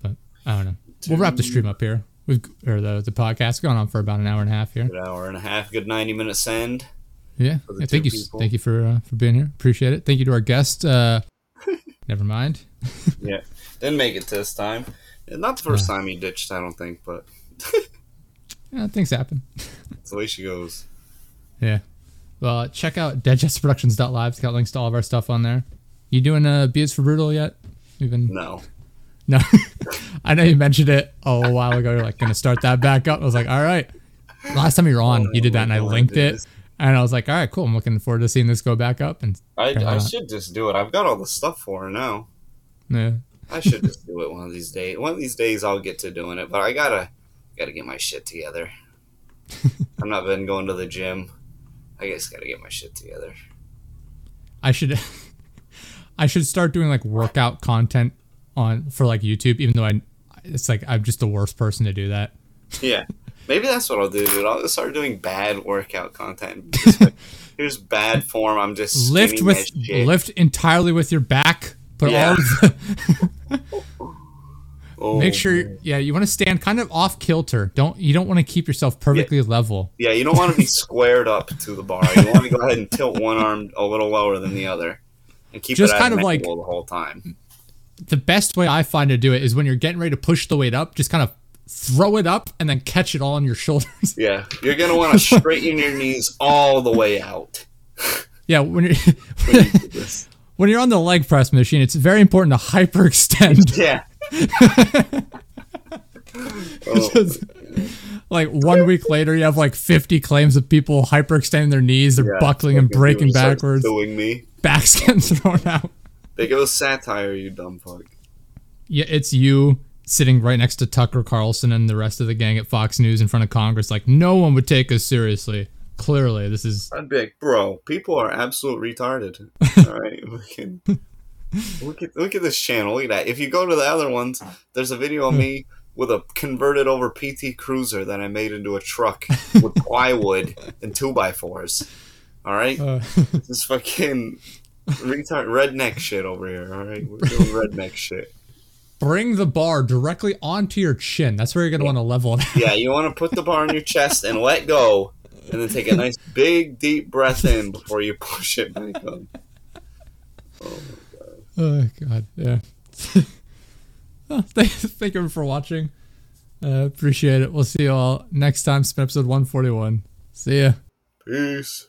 S1: But I don't know. We'll wrap the stream up here. We've or the the podcast going on for about an hour and a half here.
S2: Good hour and a half, good ninety minute send.
S1: Yeah, yeah thank you,
S2: people.
S1: thank you for uh, for being here. Appreciate it. Thank you to our guest. Uh, never mind.
S2: Yeah. Didn't make it this time. Not the first time he ditched, I don't think, but
S1: Yeah, things happen.
S2: that's the way she goes.
S1: Yeah. Well, uh, check out deadjustproductions.live. It's got links to all of our stuff on there. You doing uh, Beats for Brutal yet? Even
S2: No.
S1: no. I know you mentioned it a while ago. You're like gonna start that back up. I was like, all right. Last time you were on, you did that, and I
S2: Oh
S1: linked it. And I was like, all right, cool. I'm looking forward to seeing this go back up. And
S2: I, I should just do it. I've got all the stuff for her now.
S1: yeah,
S2: I should just do it one of these days. One of these days I'll get to doing it, but I gotta gotta get my shit together. I've not been going to the gym. I just gotta get my shit together.
S1: I should, I should start doing like workout content on for like YouTube, even though I, it's like I'm just the worst person to do that.
S2: Yeah. Maybe that's what I'll do, dude. I'll just start doing bad workout content. Just like, here's bad form. I'm just
S1: lift with lift entirely with your back. Put
S2: Yeah.
S1: all
S2: Oh,
S1: make sure yeah you want to stand kind of off kilter. Don't you don't want to keep yourself perfectly level.
S2: Yeah, you don't want to be squared up to the bar. You want to go ahead and tilt one arm a little lower than the other, and keep
S1: Just kind of like-
S2: the whole time.
S1: The best way I find to do it is when you're getting ready to push the weight up, just kind of throw it up and then catch it all on your shoulders.
S2: Yeah, you're gonna want to straighten your knees all the way out.
S1: yeah, when you're
S2: when you
S1: when you're on the leg press machine, it's very important to hyperextend.
S2: Yeah. Oh,
S1: Just, like one week later, you have like 50 claims of people hyperextending their knees, they're
S2: yeah,
S1: buckling and breaking backwards,
S2: Doing me.
S1: backs getting thrown out.
S2: They go satire, you dumb fuck.
S1: Yeah, it's you sitting right next to Tucker Carlson and the rest of the gang at Fox News in front of Congress. Like, no one would take us seriously. Clearly, this is.
S2: I'd be like, bro, people are absolute retarded. All right, Fucking- look at look at this channel. Look at that. If you go to the other ones, there's a video of me with a converted over PT Cruiser that I made into a truck with plywood and two by fours. All right,
S1: Uh,
S2: this fucking retard redneck shit over here. All right, we're doing redneck shit.
S1: Bring the bar directly onto your chin. That's where you're gonna want to level it.
S2: Yeah, you want to put the bar on your chest and let go, and then take a nice big deep breath in before you push it back up.
S1: Oh my god, Oh god, yeah. well, thank, thank you for watching. Uh, appreciate it. We'll see you all next time. Spin episode 141. See ya.
S2: Peace.